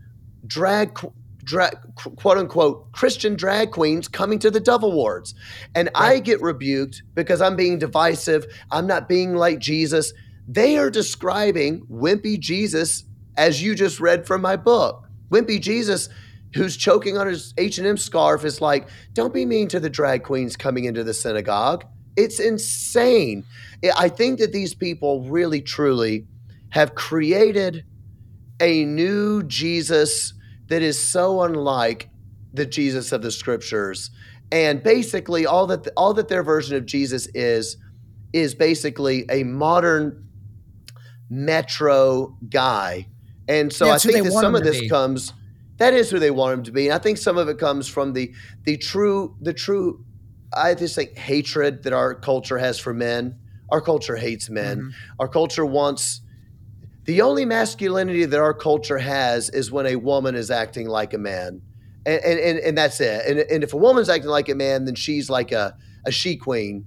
drag, drag, quote unquote, Christian drag queens coming to the Dove Awards. And right. I get rebuked because I'm being divisive. I'm not being like Jesus. They are describing wimpy Jesus as you just read from my book. Wimpy Jesus who's choking on his H&M scarf is like, don't be mean to the drag queens coming into the synagogue. It's insane. I think that these people really truly have created a new Jesus that is so unlike the Jesus of the scriptures. And basically all that all that their version of Jesus is is basically a modern metro guy. And so yeah, I think that some of this be. comes that is who they want him to be. And I think some of it comes from the the true the true I just think hatred that our culture has for men. Our culture hates men. Mm-hmm. Our culture wants the only masculinity that our culture has is when a woman is acting like a man. And and, and, and that's it. And, and if a woman's acting like a man, then she's like a, a she queen.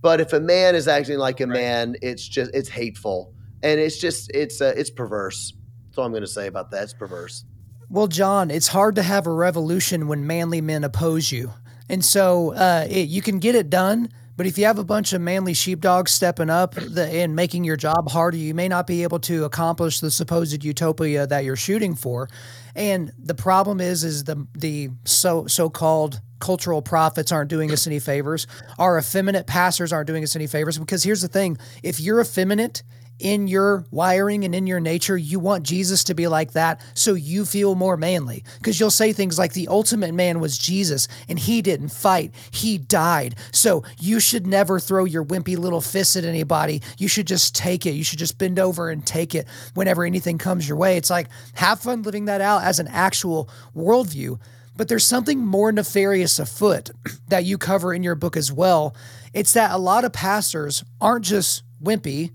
But if a man is acting like a right. man, it's just it's hateful and it's just it's uh, it's perverse. That's all I'm going to say about that. It's perverse. Well, John, it's hard to have a revolution when manly men oppose you, and so uh, it, you can get it done. But if you have a bunch of manly sheepdogs stepping up the, and making your job harder, you may not be able to accomplish the supposed utopia that you're shooting for. And the problem is, is the the so so called cultural prophets aren't doing us any favors. Our effeminate pastors aren't doing us any favors because here's the thing: if you're effeminate in your wiring and in your nature, you want Jesus to be like that so you feel more manly. Because you'll say things like, the ultimate man was Jesus and he didn't fight, he died. So you should never throw your wimpy little fist at anybody. You should just take it. You should just bend over and take it whenever anything comes your way. It's like, have fun living that out as an actual worldview. But there's something more nefarious afoot that you cover in your book as well. It's that a lot of pastors aren't just wimpy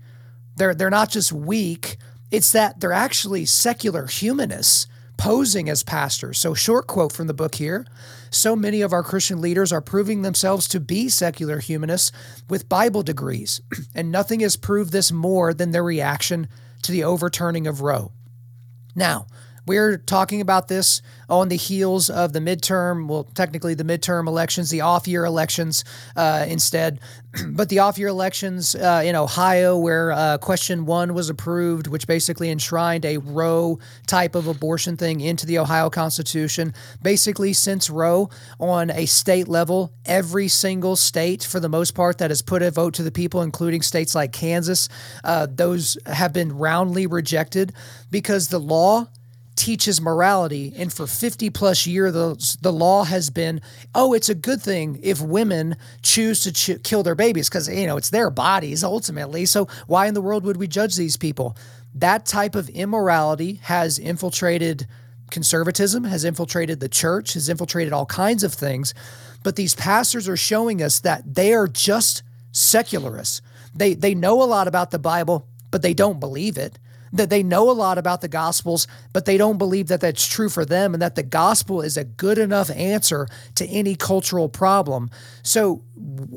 they're they're not just weak, it's that they're actually secular humanists posing as pastors. So short quote from the book here. So many of our Christian leaders are proving themselves to be secular humanists with Bible degrees, and nothing has proved this more than their reaction to the overturning of Roe. Now, we're talking about this on the heels of the midterm, well, technically the midterm elections, the off year elections uh, instead. but the off year elections uh, in Ohio, where uh, question one was approved, which basically enshrined a Roe type of abortion thing into the Ohio Constitution. Basically, since Roe on a state level, every single state, for the most part, that has put a vote to the people, including states like Kansas, uh, those have been roundly rejected because the law teaches morality. And for 50 plus years, the, the law has been, oh, it's a good thing if women choose to ch- kill their babies because, you know, it's their bodies ultimately. So why in the world would we judge these people? That type of immorality has infiltrated conservatism, has infiltrated the church, has infiltrated all kinds of things. But these pastors are showing us that they are just secularists. They, they know a lot about the Bible, but they don't believe it that they know a lot about the Gospels, but they don't believe that that's true for them and that the gospel is a good enough answer to any cultural problem. So,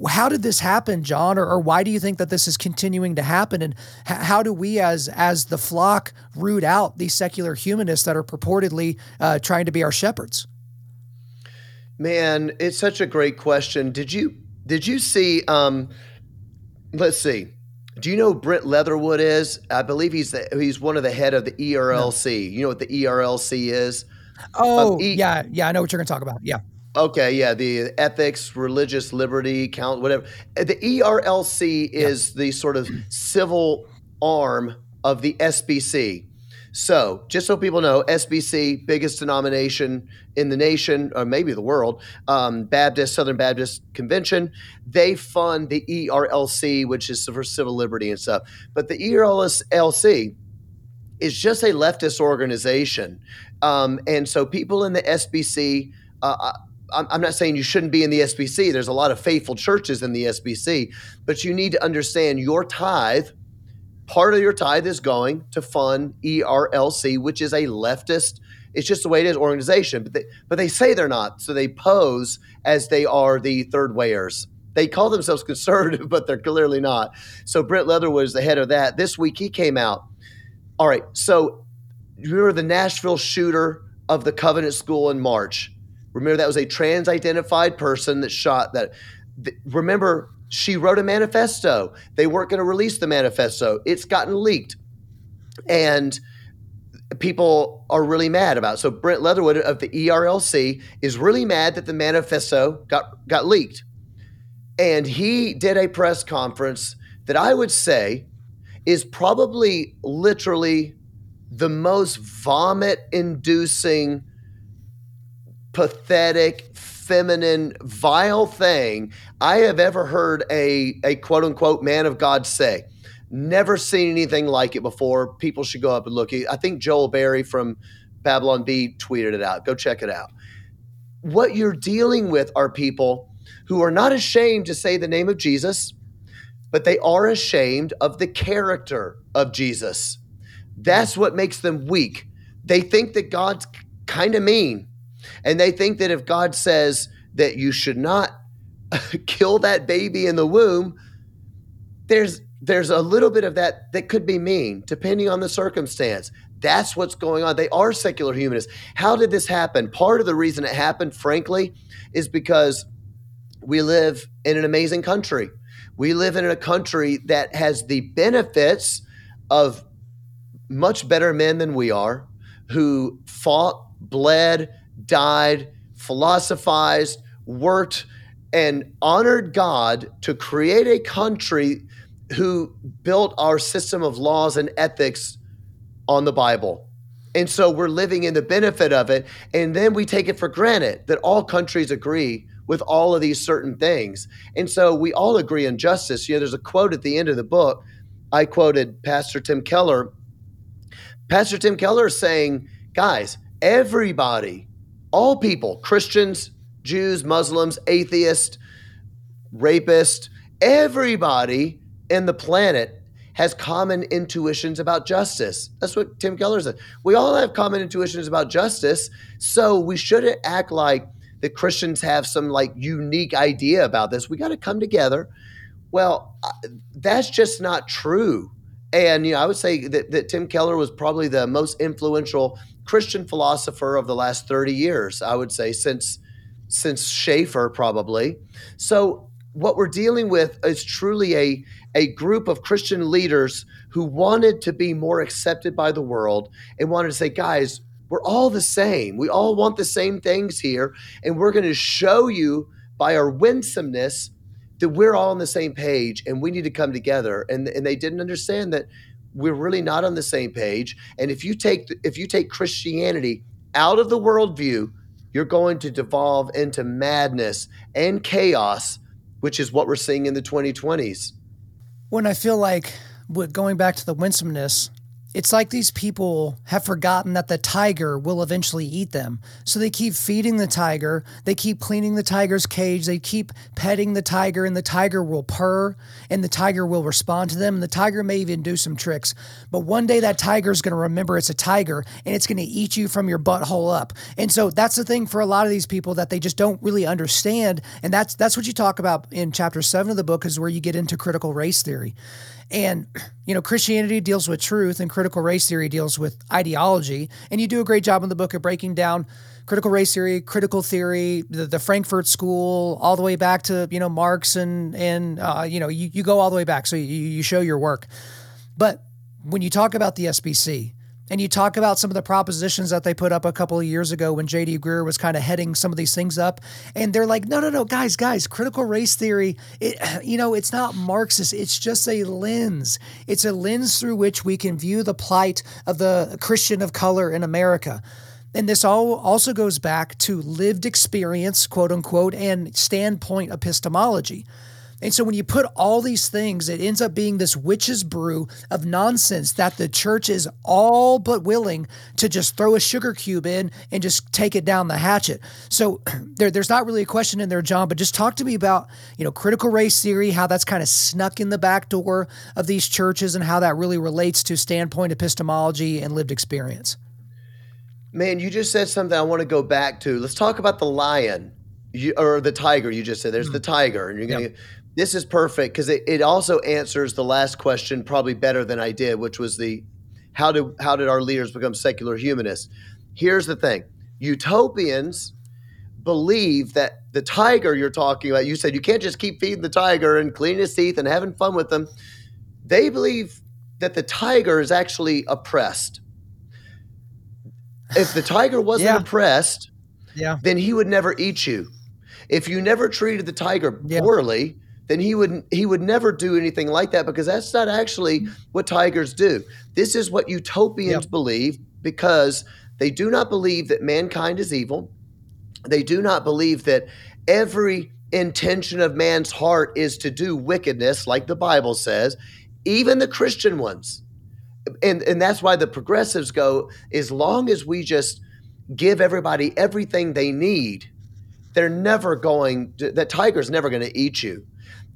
how did this happen, John, or, or why do you think that this is continuing to happen? And h- how do we, as as the flock, root out these secular humanists that are purportedly uh, trying to be our shepherds? Man, it's such a great question. Did you did you see? Um, let's see do you know Brent Leatherwood is? I believe he's the, he's one of the head of the ERLC. No. You know what the ERLC is? Oh, um, e- yeah, yeah, I know what you're going to talk about. Yeah. Okay, yeah, the ethics, religious liberty, count, whatever. The ERLC is yeah. the sort of civil arm of the SBC. So, just so people know, SBC, biggest denomination in the nation, or maybe the world, um, Baptist, Southern Baptist Convention, they fund the ERLC, which is for civil liberty and stuff. But the ERLC is just a leftist organization. Um, and so, people in the SBC, uh, I'm not saying you shouldn't be in the SBC. There's a lot of faithful churches in the SBC, but you need to understand your tithe part of your tithe is going to fund ERLC, which is a leftist. It's just the way it is organization, but they, but they say they're not, so they pose as they are the third wayers. They call themselves conservative, but they're clearly not. So Brent Leatherwood is the head of that. This week he came out. All right, so remember the Nashville shooter of the Covenant School in March. Remember that was a trans-identified person that shot that. Remember she wrote a manifesto. They weren't going to release the manifesto. It's gotten leaked. And people are really mad about. So Brent Leatherwood of the ERLC is really mad that the manifesto got got leaked. And he did a press conference that I would say is probably literally the most vomit inducing pathetic feminine, vile thing I have ever heard a, a quote unquote man of God say. Never seen anything like it before. People should go up and look. I think Joel Berry from Babylon Bee tweeted it out. Go check it out. What you're dealing with are people who are not ashamed to say the name of Jesus, but they are ashamed of the character of Jesus. That's what makes them weak. They think that God's kind of mean. And they think that if God says that you should not kill that baby in the womb, there's there's a little bit of that that could be mean depending on the circumstance. That's what's going on. They are secular humanists. How did this happen? Part of the reason it happened, frankly, is because we live in an amazing country. We live in a country that has the benefits of much better men than we are, who fought, bled, died, philosophized, worked, and honored God to create a country who built our system of laws and ethics on the Bible. And so we're living in the benefit of it. And then we take it for granted that all countries agree with all of these certain things. And so we all agree on justice. You know, there's a quote at the end of the book. I quoted Pastor Tim Keller. Pastor Tim Keller is saying, guys, everybody, all people, Christians, Jews, Muslims, atheists, rapists, everybody in the planet has common intuitions about justice. That's what Tim Keller said. We all have common intuitions about justice, so we shouldn't act like the Christians have some like unique idea about this. We got to come together. Well, uh, that's just not true. And you know, I would say that, that Tim Keller was probably the most influential Christian philosopher of the last 30 years, I would say, since since Schaeffer probably. So what we're dealing with is truly a a group of Christian leaders who wanted to be more accepted by the world and wanted to say, guys, we're all the same. We all want the same things here. And we're going to show you by our winsomeness that we're all on the same page and we need to come together. And, and they didn't understand that we're really not on the same page. And if you take if you take Christianity out of the worldview, you're going to devolve into madness and chaos, which is what we're seeing in the 2020s when I feel like going back to the winsomeness, it's like these people have forgotten that the tiger will eventually eat them. So they keep feeding the tiger, they keep cleaning the tiger's cage, they keep petting the tiger, and the tiger will purr and the tiger will respond to them. And the tiger may even do some tricks. But one day that tiger is going to remember it's a tiger and it's going to eat you from your butthole up. And so that's the thing for a lot of these people that they just don't really understand. And that's that's what you talk about in chapter seven of the book, is where you get into critical race theory. And, you know, Christianity deals with truth and critical race theory deals with ideology. And you do a great job in the book of breaking down critical race theory, critical theory, the, the Frankfurt School, all the way back to, you know, Marx and, and uh, you know, you, you go all the way back. So you, you show your work. But when you talk about the SBC, and you talk about some of the propositions that they put up a couple of years ago when J.D. Greear was kind of heading some of these things up, and they're like, no, no, no, guys, guys, critical race theory, it, you know, it's not Marxist. It's just a lens. It's a lens through which we can view the plight of the Christian of color in America. And this all also goes back to lived experience, quote unquote, and standpoint epistemology. And so when you put all these things, it ends up being this witch's brew of nonsense that the church is all but willing to just throw a sugar cube in and just take it down the hatchet. So there, there's not really a question in there, John, but just talk to me about, you know, critical race theory, how that's kind of snuck in the back door of these churches and how that really relates to standpoint epistemology and lived experience. Man, you just said something I want to go back to. Let's talk about the lion. You, or the tiger you just said there's mm. the tiger and you're gonna yep. This is perfect because it, it also answers the last question probably better than I did, which was the how did how did our leaders become secular humanists? Here's the thing: utopians believe that the tiger you're talking about, you said you can't just keep feeding the tiger and cleaning his teeth and having fun with them. They believe that the tiger is actually oppressed. If the tiger wasn't yeah. oppressed, yeah. then he would never eat you. If you never treated the tiger poorly, yeah then he would he would never do anything like that because that's not actually what tigers do. This is what utopians yep. believe because they do not believe that mankind is evil. They do not believe that every intention of man's heart is to do wickedness like the Bible says, even the Christian ones. And and that's why the progressives go as long as we just give everybody everything they need, they're never going to, that tiger's never going to eat you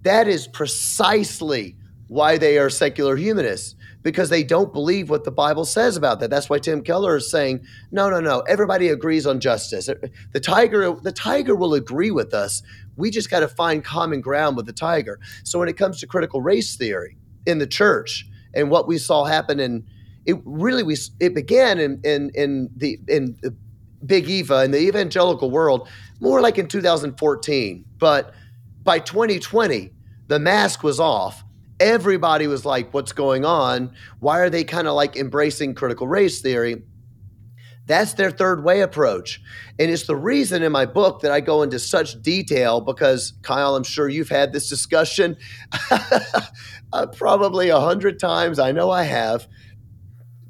that is precisely why they are secular humanists because they don't believe what the Bible says about that. That's why Tim Keller is saying, no, no, no. Everybody agrees on justice. The tiger, the tiger will agree with us. We just got to find common ground with the tiger. So when it comes to critical race theory in the church and what we saw happen in it really we it began in in in the in the Big Eva in the evangelical world more like in 2014, but by 2020 the mask was off. Everybody was like, "What's going on? Why are they kind of like embracing critical race theory?" That's their third way approach. And it's the reason in my book that I go into such detail because, Kyle, I'm sure you've had this discussion uh, probably a hundred times. I know I have.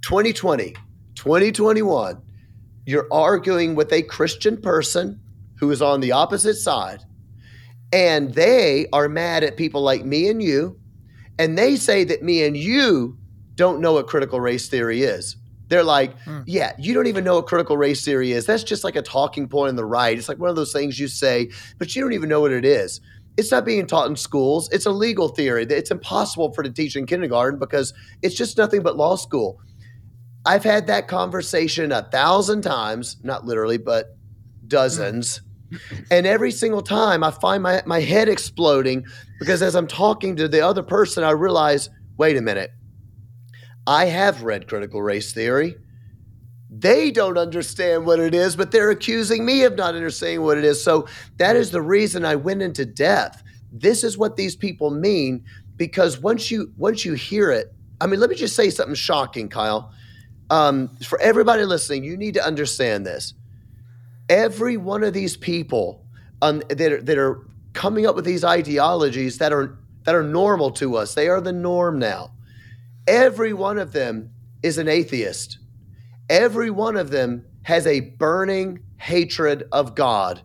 2020, 2021, you're arguing with a Christian person who is on the opposite side, and they are mad at people like me and you, and they say that me and you don't know what critical race theory is. They're like, mm. yeah, you don't even know what critical race theory is. That's just like a talking point on the right. It's like one of those things you say, but you don't even know what it is. It's not being taught in schools. It's a legal theory. It's impossible for to teach in kindergarten because it's just nothing but law school. I've had that conversation a thousand times, not literally, but dozens. And every single time I find my, my head exploding because as I'm talking to the other person, I realize wait a minute, I have read critical race theory. They don't understand what it is, but they're accusing me of not understanding what it is. So that is the reason I went into depth. This is what these people mean because once you once you hear it, I mean, let me just say something shocking, Kyle um, for everybody listening, you need to understand this. Every one of these people um, that, are, that are coming up with these ideologies that are that are normal to us, they are the norm now. Every one of them is an atheist. Every one of them has a burning hatred of God.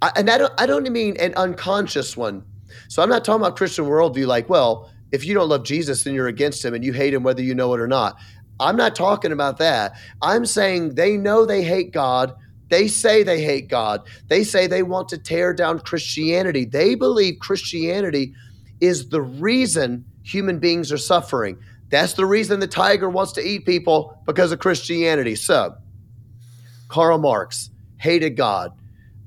I, and I don't, I don't mean an unconscious one. So I'm not talking about Christian worldview like, well, if you don't love Jesus, then you're against him and you hate him whether you know it or not. I'm not talking about that. I'm saying they know they hate God. They say they hate God. They say they want to tear down Christianity. They believe Christianity is the reason human beings are suffering. That's the reason the tiger wants to eat people because of Christianity. So, Karl Marx hated God.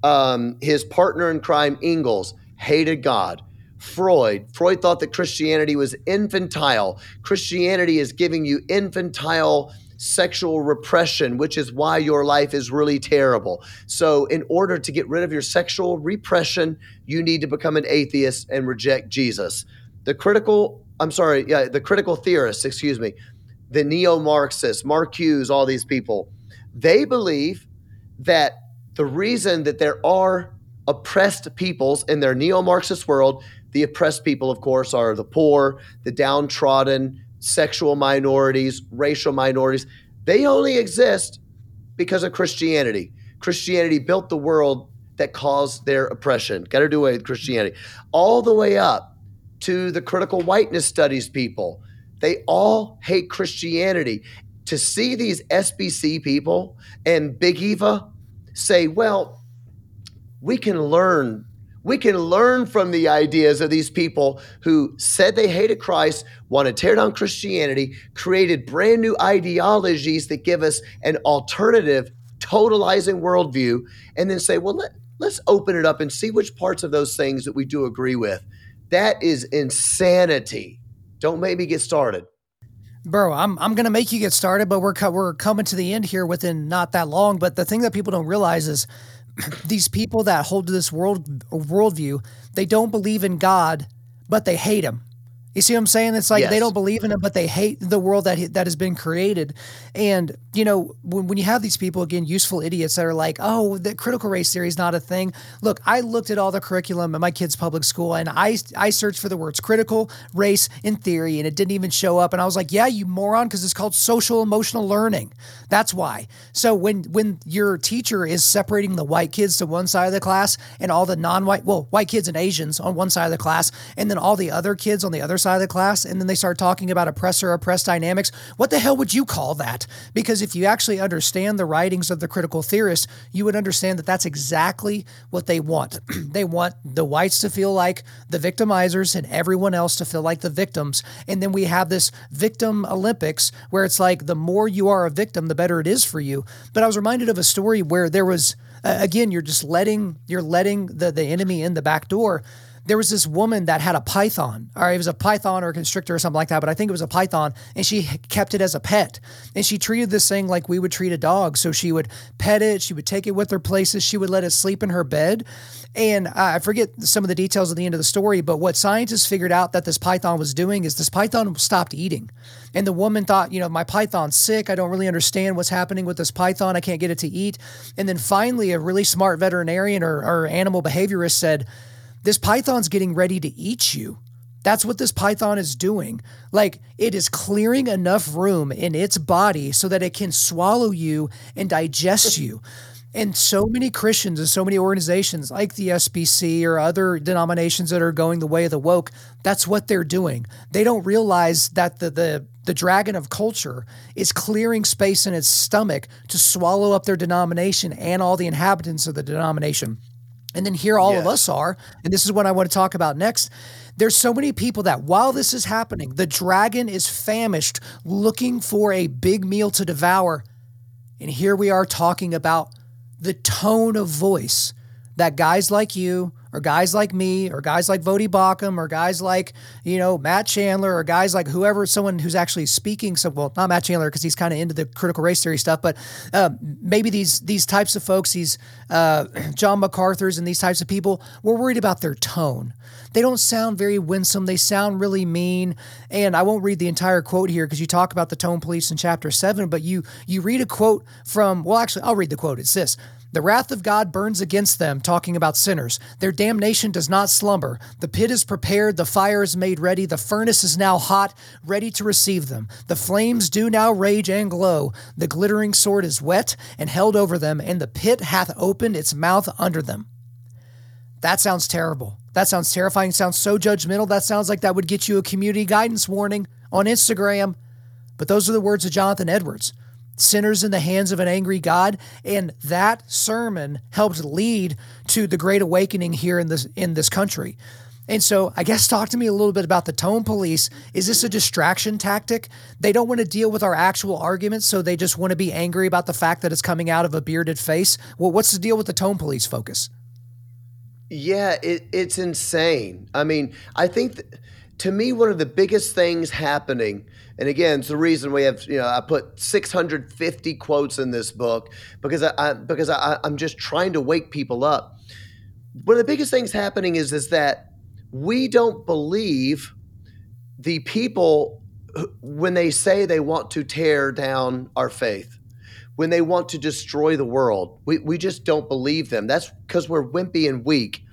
Um, his partner in crime, Engels, hated God. Freud. Freud thought that Christianity was infantile. Christianity is giving you infantile sexual repression, which is why your life is really terrible. So, in order to get rid of your sexual repression, you need to become an atheist and reject Jesus. The critical, I'm sorry, yeah, the critical theorists, excuse me, the neo Marxists, Marcuse, all these people, they believe that the reason that there are oppressed peoples in their neo Marxist world the oppressed people, of course, are the poor, the downtrodden, sexual minorities, racial minorities. They only exist because of Christianity. Christianity built the world that caused their oppression. Got to do away with Christianity. All the way up to the critical whiteness studies people. They all hate Christianity. To see these SBC people and Big Eva say, well, we can learn we can learn from the ideas of these people who said they hated Christ, want to tear down Christianity, created brand new ideologies that give us an alternative, totalizing worldview, and then say, well, let, let's open it up and see which parts of those things that we do agree with. That is insanity. Don't make me get started. Bro, I'm I'm gonna make you get started, but we're we're coming to the end here within not that long. But the thing that people don't realize is these people that hold to this world worldview, they don't believe in God, but they hate him. You see what I'm saying? It's like yes. they don't believe in it, but they hate the world that that has been created. And you know, when, when you have these people again, useful idiots that are like, "Oh, the critical race theory is not a thing." Look, I looked at all the curriculum at my kids' public school, and I I searched for the words critical race in theory, and it didn't even show up. And I was like, "Yeah, you moron," because it's called social emotional learning. That's why. So when when your teacher is separating the white kids to one side of the class and all the non-white, well, white kids and Asians on one side of the class, and then all the other kids on the other side side of the class and then they start talking about oppressor oppressed dynamics, what the hell would you call that? Because if you actually understand the writings of the critical theorists, you would understand that that's exactly what they want. they want the whites to feel like the victimizers and everyone else to feel like the victims. And then we have this victim Olympics where it's like the more you are a victim, the better it is for you. But I was reminded of a story where there was uh, again, you're just letting you're letting the the enemy in the back door. There was this woman that had a python, or it was a python or a constrictor or something like that, but I think it was a python, and she kept it as a pet. And she treated this thing like we would treat a dog. So she would pet it, she would take it with her places, she would let it sleep in her bed. And I forget some of the details at the end of the story, but what scientists figured out that this python was doing is this python stopped eating. And the woman thought, you know, my python's sick. I don't really understand what's happening with this python. I can't get it to eat. And then finally, a really smart veterinarian or, or animal behaviorist said, This python's getting ready to eat you. That's what this python is doing. Like it is clearing enough room in its body so that it can swallow you and digest you. And so many Christians and so many organizations like the SBC or other denominations that are going the way of the woke, that's what they're doing. They don't realize that the the the dragon of culture is clearing space in its stomach to swallow up their denomination and all the inhabitants of the denomination. And then here all of us are, and this is what I want to talk about next. There's so many people that while this is happening, the dragon is famished, looking for a big meal to devour. And here we are talking about the tone of voice that guys like you or guys like me or guys like Voddie Baucham, or guys like, you know, Matt Chandler or guys like whoever, someone who's actually speaking. So, well, not Matt Chandler because he's kind of into the critical race theory stuff, but uh, maybe these these types of folks, these uh, John MacArthur's and these types of people, we're worried about their tone. They don't sound very winsome. They sound really mean. And I won't read the entire quote here because you talk about the tone police in chapter seven, but you you read a quote from well, actually, I'll read the quote. It's this. The wrath of God burns against them, talking about sinners. Their damnation does not slumber. The pit is prepared, the fire is made ready, the furnace is now hot, ready to receive them. The flames do now rage and glow. The glittering sword is wet and held over them, and the pit hath opened its mouth under them. That sounds terrible. That sounds terrifying. sounds so judgmental. That sounds like that would get you a community guidance warning on Instagram. But those are the words of Jonathan Edwards sinners in the hands of an angry God. And that sermon helped lead to the great awakening here in this in this country. And so, I guess talk to me a little bit about the tone police. Is this a distraction tactic? They don't want to deal with our actual arguments, so they just want to be angry about the fact that it's coming out of a bearded face. Well, what's the deal with the tone police focus? Yeah, it, it's insane. I mean, I think th- to me, one of the biggest things happening, and again, it's the reason we have, you know, I put 650 quotes in this book because I, I because I, I'm just trying to wake people up. One of the biggest things happening is is that we don't believe the people when they say they want to tear down our faith, when they want to destroy the world. We, we just don't believe them. That's because we're wimpy and weak.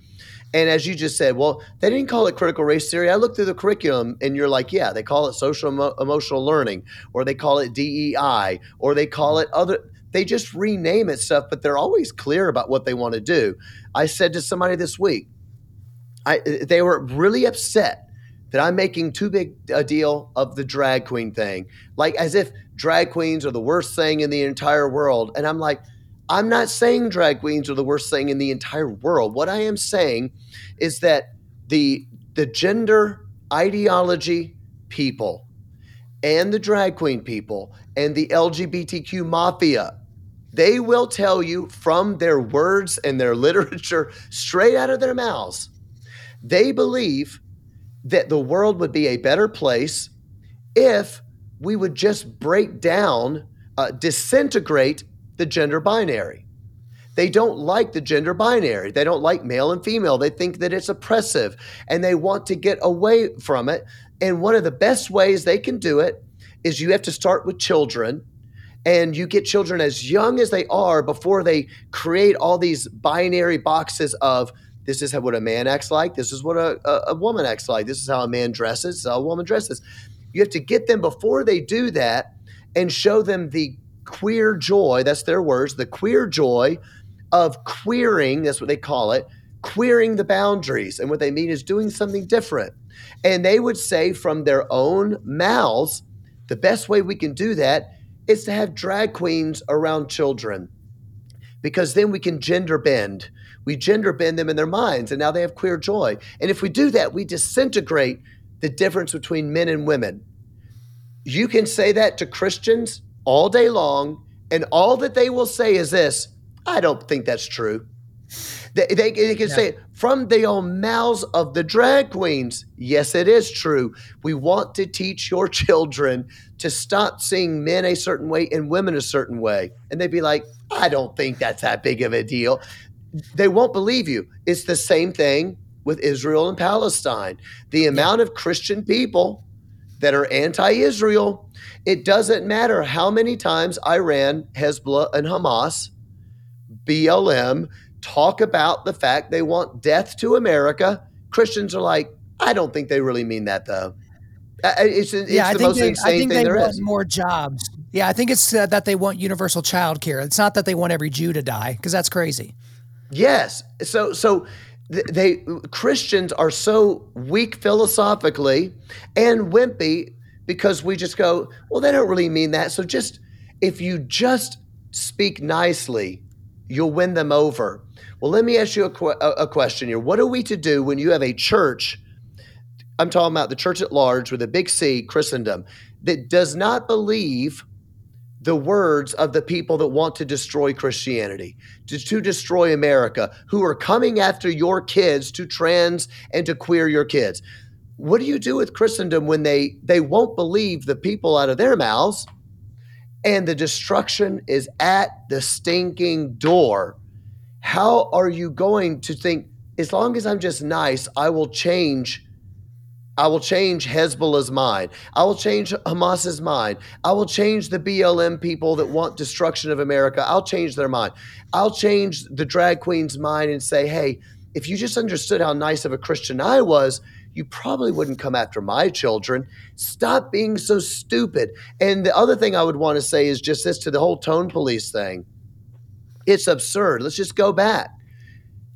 And as you just said, well, they didn't call it critical race theory. I looked through the curriculum and you're like, yeah, they call it social emo- emotional learning, or they call it DEI, or they call it other. They just rename it stuff, but they're always clear about what they want to do. I said to somebody this week, I, they were really upset that I'm making too big a deal of the drag queen thing, like as if drag queens are the worst thing in the entire world. And I'm like, I'm not saying drag queens are the worst thing in the entire world. What I am saying is that the the gender ideology people and the drag queen people and the LGBTQ mafia they will tell you from their words and their literature straight out of their mouths they believe that the world would be a better place if we would just break down uh, disintegrate the gender binary. They don't like the gender binary. They don't like male and female. They think that it's oppressive and they want to get away from it. And one of the best ways they can do it is you have to start with children and you get children as young as they are before they create all these binary boxes of this is what a man acts like, this is what a, a, a woman acts like, this is how a man dresses, how a woman dresses. You have to get them before they do that and show them the queer joy, that's their words, the queer joy of queering, that's what they call it, queering the boundaries. And what they mean is doing something different. And they would say from their own mouths, the best way we can do that is to have drag queens around children because then we can gender bend. We gender bend them in their minds, and now they have queer joy. And if we do that, we disintegrate the difference between men and women. You can say that to Christians all day long, and all that they will say is this I don't think that's true. They, they, they can yeah. say it from the own mouths of the drag queens. Yes, it is true. We want to teach your children to stop seeing men a certain way and women a certain way. And they'd be like, I don't think that's that big of a deal. They won't believe you. It's the same thing with Israel and Palestine. The amount of Christian people that are anti Israel, it doesn't matter how many times Iran, Hezbollah, and Hamas, BLM, talk about the fact they want death to America. Christians are like, I don't think they really mean that though. It's, it's yeah, the most they, insane thing they want is. More jobs. Yeah, I think it's uh, that they want universal child care. It's not that they want every Jew to die because that's crazy. Yes. So so they Christians are so weak philosophically and wimpy because we just go, well, they don't really mean that. So just if you just speak nicely, you'll win them over. Well, let me ask you a, a question here. What are we to do when you have a church? I'm talking about the church at large with a big C, Christendom, that does not believe the words of the people that want to destroy Christianity, to, to, destroy America, who are coming after your kids to trans and to queer your kids. What do you do with Christendom when they they won't believe the people out of their mouths and the destruction is at the stinking door? How are you going to think as long as I'm just nice, I will change I will change Hezbollah's mind. I will change Hamas's mind. I will change the BLM people that want destruction of America. I'll change their mind. I'll change the drag queen's mind and say, hey, if you just understood how nice of a Christian I was, you probably wouldn't come after my children. Stop being so stupid. And the other thing I would want to say is just this to the whole tone police thing. It's absurd. Let's just go back.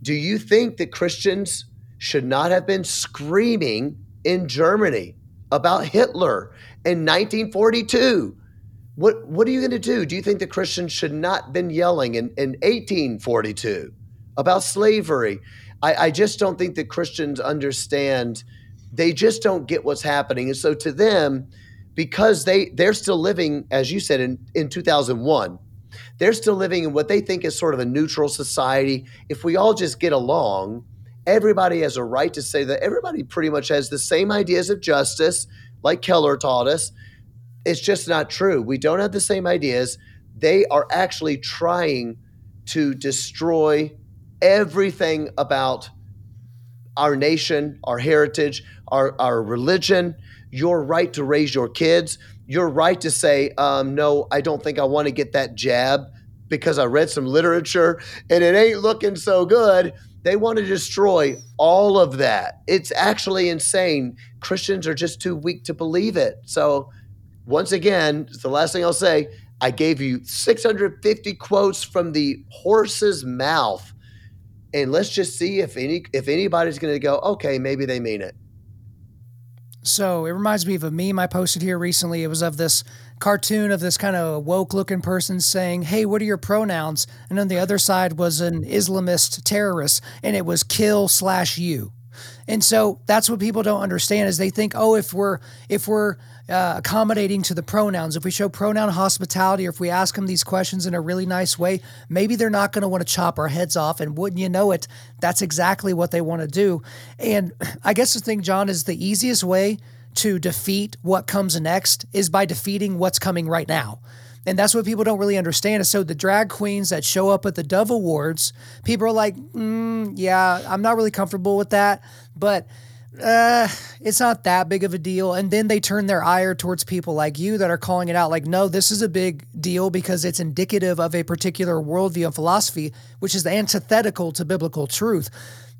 Do you think that Christians should not have been screaming in Germany about Hitler in 1942. What, what are you going to do? Do you think the Christians should not have been yelling in, in 1842 about slavery? I, I just don't think that Christians understand. They just don't get what's happening. And so to them, because they, they're still living, as you said, in, in 2001, they're still living in what they think is sort of a neutral society. If we all just get along – everybody has a right to say that everybody pretty much has the same ideas of justice, like Keller taught us. It's just not true. We don't have the same ideas. They are actually trying to destroy everything about our nation, our heritage, our, our religion, your right to raise your kids, your right to say, um, no, I don't think I want to get that jab because I read some literature and it ain't looking so good. They want to destroy all of that. It's actually insane. Christians are just too weak to believe it. So, once again, the last thing I'll say I gave you 650 quotes from the horse's mouth. And let's just see if any if anybody's going to go, okay, maybe they mean it. So it reminds me of a meme I posted here recently. It was of this cartoon of this kind of woke looking person saying, Hey, what are your pronouns? And on the other side was an Islamist terrorist, and it was kill slash you. And so that's what people don't understand is they think, oh, if we're if we're uh, accommodating to the pronouns, if we show pronoun hospitality, or if we ask them these questions in a really nice way, maybe they're not going to want to chop our heads off. And wouldn't you know it, that's exactly what they want to do. And I guess the thing, John, is the easiest way to defeat what comes next is by defeating what's coming right now. And that's what people don't really understand. so the drag queens that show up at the Dove Awards, people are like, mm, yeah, I'm not really comfortable with that, but uh, it's not that big of a deal. And then they turn their ire towards people like you that are calling it out like, no, this is a big deal because it's indicative of a particular worldview and philosophy, which is antithetical to biblical truth.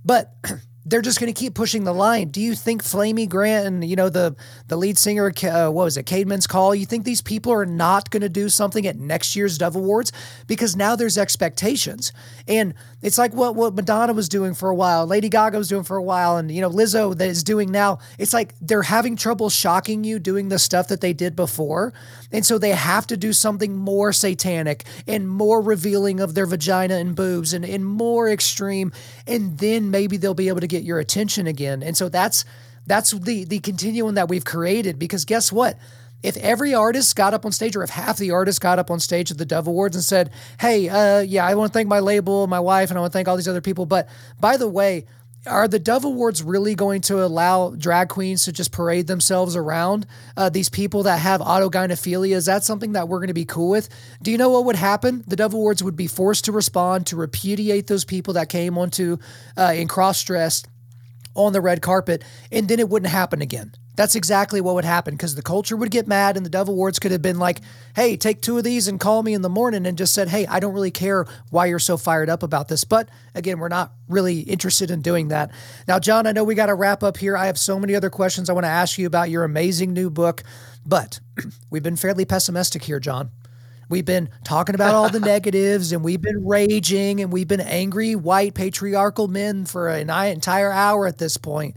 But they're just going to keep pushing the line. Do you think Flamy Grant and you know the the lead singer, uh, what was it, Caedmon's Call? You think these people are not going to do something at next year's Dove Awards because now there's expectations, and it's like what what Madonna was doing for a while, Lady Gaga was doing for a while, and you know Lizzo that is doing now. It's like they're having trouble shocking you doing the stuff that they did before, and so they have to do something more satanic and more revealing of their vagina and boobs and, and more extreme, and then maybe they'll be able to get your attention again. And so that's that's the the continuum that we've created because guess what? If every artist got up on stage, or if half the artists got up on stage at the Dove Awards and said, "Hey, uh, yeah, I want to thank my label, my wife, and I want to thank all these other people," but by the way, are the Dove Awards really going to allow drag queens to just parade themselves around uh, these people that have autogynephilia? Is that something that we're going to be cool with? Do you know what would happen? The Dove Awards would be forced to respond to repudiate those people that came onto uh, in cross dressed on the red carpet, and then it wouldn't happen again. That's exactly what would happen because the culture would get mad, and the Dove Awards could have been like, hey, take two of these and call me in the morning and just said, hey, I don't really care why you're so fired up about this. But again, we're not really interested in doing that. Now, John, I know we got to wrap up here. I have so many other questions I want to ask you about your amazing new book, but we've been fairly pessimistic here, John. We've been talking about all the negatives and we've been raging and we've been angry white patriarchal men for an entire hour at this point.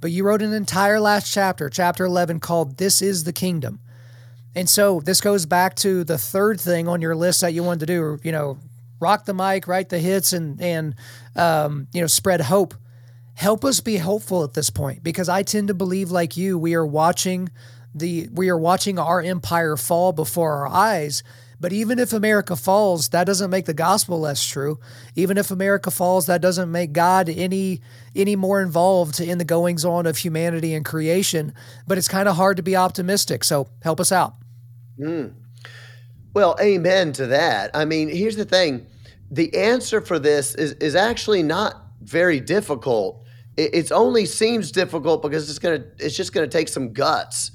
But you wrote an entire last chapter, chapter 11, called This is the Kingdom. And so this goes back to the third thing on your list that you wanted to do, you know, rock the mic, write the hits, and, and um, you know, spread hope. Help us be hopeful at this point because I tend to believe, like you, we are watching the we are watching our empire fall before our eyes but even if America falls, that doesn't make the gospel less true. Even if America falls, that doesn't make God any any more involved in the goings on of humanity and creation. But it's kind of hard to be optimistic. So help us out. Mm. Well, amen to that. I mean, here's the thing: the answer for this is is actually not very difficult. It only seems difficult because it's gonna it's just gonna take some guts.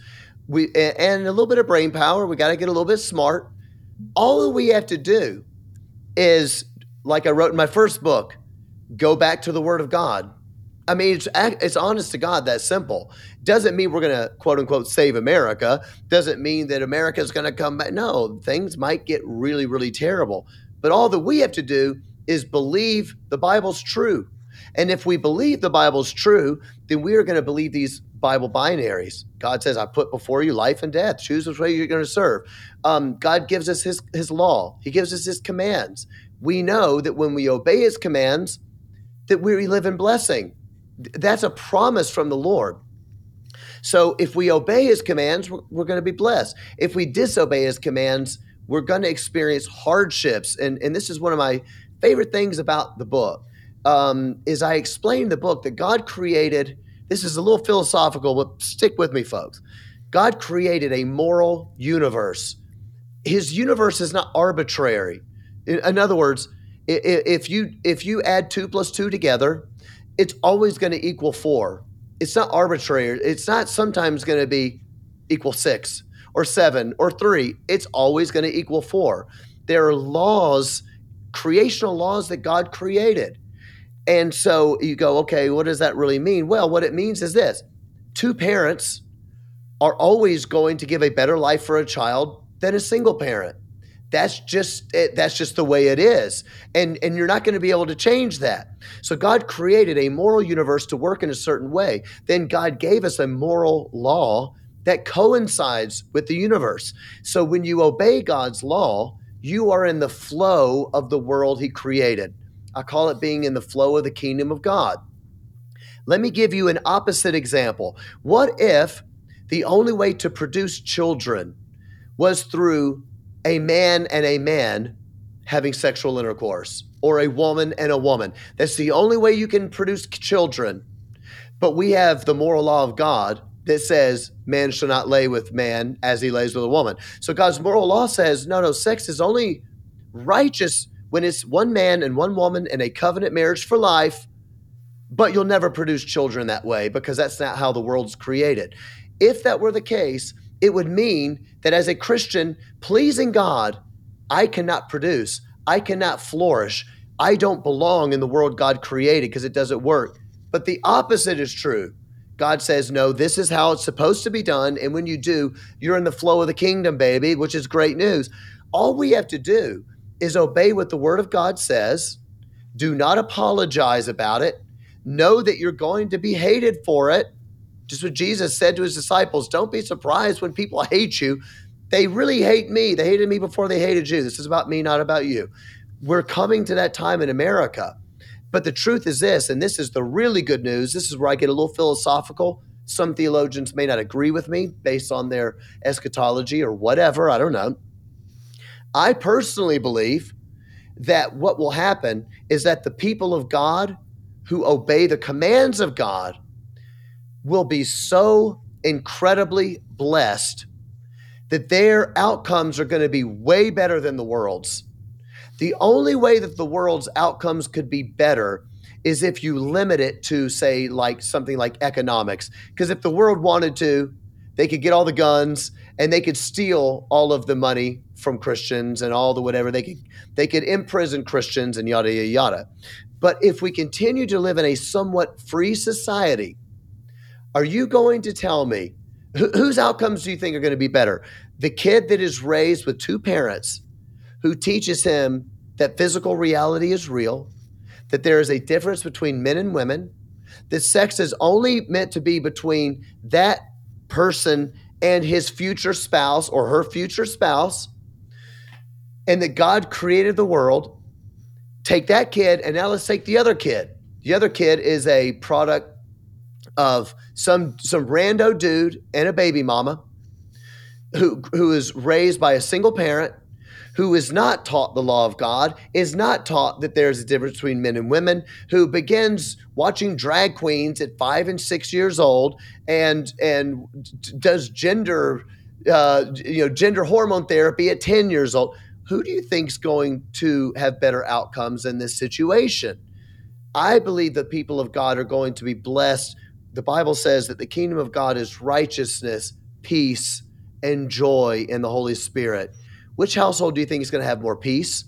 We and a little bit of brain power. We got to get a little bit smart all we have to do is, like I wrote in my first book, go back to the Word of God. I mean, it's it's honest to God that simple. Doesn't mean we're going to quote unquote save America. Doesn't mean that America is going to come back. No, things might get really, really terrible. But all that we have to do is believe the Bible's true. And if we believe the Bible's true, then we are going to believe these Bible binaries. God says, I put before you life and death. Choose which way you're going to serve. Um, God gives us his, his law, He gives us His commands. We know that when we obey His commands, that we live in blessing. That's a promise from the Lord. So if we obey His commands, we're, we're going to be blessed. If we disobey His commands, we're going to experience hardships. And, and this is one of my favorite things about the book um, is I explain the book that God created this is a little philosophical, but stick with me, folks. God created a moral universe. His universe is not arbitrary. In, other words, if you if you add two plus two together, it's always going to equal four. It's not arbitrary. It's not sometimes going to be equal six or seven or three. It's always going to equal four. There are laws, creational laws that God created. And so you go, okay, what does that really mean? Well, what it means is this two parents are always going to give a better life for a child than a single parent. That's just it, that's just the way it is. And and you're not going to be able to change that. So God created a moral universe to work in a certain way. Then God gave us a moral law that coincides with the universe. So when you obey God's law, you are in the flow of the world he created. I call it being in the flow of the kingdom of God. Let me give you an opposite example. What if the only way to produce children was through a man and a man having sexual intercourse or a woman and a woman? That's the only way you can produce children. But we have the moral law of God that says man shall not lay with man as he lays with a woman. So God's moral law says no, no, sex is only righteous when it's one man and one woman in a covenant marriage for life, but you'll never produce children that way because that's not how the world's created. If that were the case, it would mean that as a Christian, pleasing God, I cannot produce, I cannot flourish, I don't belong in the world God created because it doesn't work. But the opposite is true. God says, no, this is how it's supposed to be done. And when you do, you're in the flow of the kingdom, baby, which is great news. All we have to do is obey what the word of God says. Do not apologize about it. Know that you're going to be hated for it. Just what Jesus said to his disciples don't be surprised when people hate you. They really hate me. They hated me before they hated you. This is about me, not about you. We're coming to that time in America but the truth is this, and this is the really good news. This is where I get a little philosophical. Some theologians may not agree with me based on their eschatology or whatever. I don't know. I personally believe that what will happen is that the people of God who obey the commands of God will be so incredibly blessed that their outcomes are going to be way better than the world's. The only way that the world's outcomes could be better is if you limit it to, say, like something like economics. Because if the world wanted to, they could get all the guns and they could steal all of the money from Christians and all the whatever they could they could imprison Christians and yada yada yada. But if we continue to live in a somewhat free society, are you going to tell me whose outcomes do you think are going to be better? The kid that is raised with two parents who teaches him that physical reality is real, that there is a difference between men and women, that sex is only meant to be between that person and his future spouse or her future spouse, and that God created the world. Take that kid, and now let's take the other kid. The other kid is a product of some some rando dude and a baby mama who who is raised by a single parent who is not taught the law of God, is not taught that there's a difference between men and women, who begins watching drag queens at five and six years old and and does gender uh, you know gender hormone therapy at 10 years old. Who do you think's going to have better outcomes in this situation? I believe that people of God are going to be blessed. The Bible says that the kingdom of God is righteousness, peace, and joy in the Holy Spirit. Which household do you think is going to have more peace?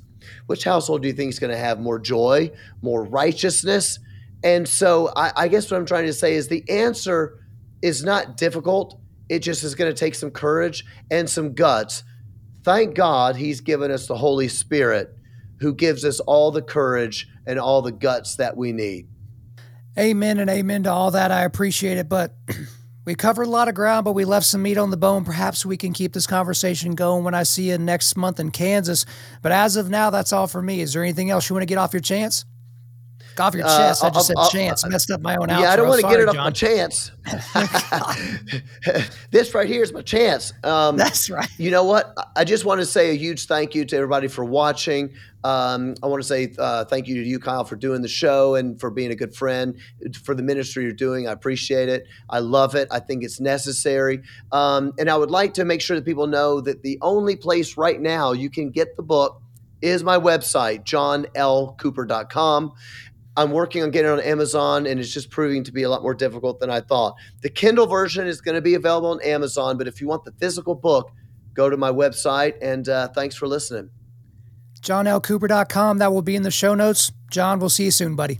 Which household do you think is going to have more joy, more righteousness? And so I, I guess what I'm trying to say is the answer is not difficult. It just is going to take some courage and some guts. Thank God he's given us the Holy Spirit who gives us all the courage and all the guts that we need. Amen and amen to all that. I appreciate it. But We covered a lot of ground, but we left some meat on the bone. Perhaps we can keep this conversation going when I see you next month in Kansas. But as of now, that's all for me. Is there anything else you want to get off your chance? Off your uh, chest. Uh, I just said uh, chance. Uh, Messed up my own outro. Yeah, I don't want to get it off John. my chance. this right here is my chance. Um, That's right. You know what? I just want to say a huge thank you to everybody for watching. Um, I want to say uh, thank you to you, Kyle, for doing the show and for being a good friend for the ministry you're doing. I appreciate it. I love it. I think it's necessary. Um, and I would like to make sure that people know that the only place right now you can get the book is my website, johnlcooper.com. I'm working on getting it on Amazon, and it's just proving to be a lot more difficult than I thought. The Kindle version is going to be available on Amazon, but if you want the physical book, go to my website. And uh, thanks for listening. JohnLCooper.com. That will be in the show notes. John, we'll see you soon, buddy.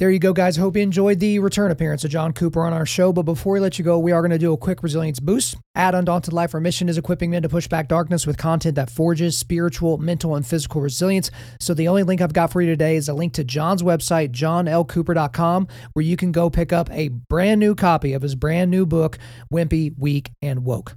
There you go, guys. Hope you enjoyed the return appearance of John Cooper on our show. But before we let you go, we are going to do a quick resilience boost. At Undaunted Life, our mission is equipping men to push back darkness with content that forges spiritual, mental, and physical resilience. So the only link I've got for you today is a link to John's website, johnlcooper.com, where you can go pick up a brand new copy of his brand new book, Wimpy, Weak, and Woke.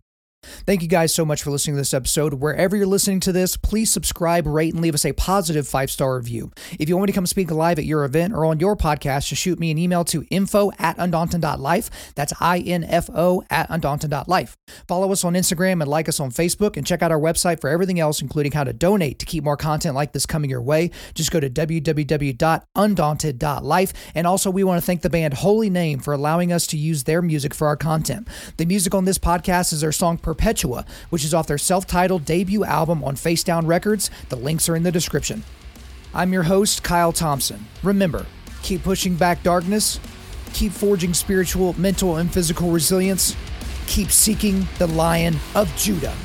Thank you guys so much for listening to this episode. Wherever you're listening to this, please subscribe, rate, and leave us a positive five star review. If you want me to come speak live at your event or on your podcast, just shoot me an email to info at undaunted.life. That's I N F O at undaunted.life. Follow us on Instagram and like us on Facebook, and check out our website for everything else, including how to donate to keep more content like this coming your way. Just go to www.undaunted.life. And also, we want to thank the band Holy Name for allowing us to use their music for our content. The music on this podcast is their song Perpetua, which is off their self titled debut album on Facedown Records. The links are in the description. I'm your host, Kyle Thompson. Remember, keep pushing back darkness, keep forging spiritual, mental, and physical resilience, keep seeking the Lion of Judah.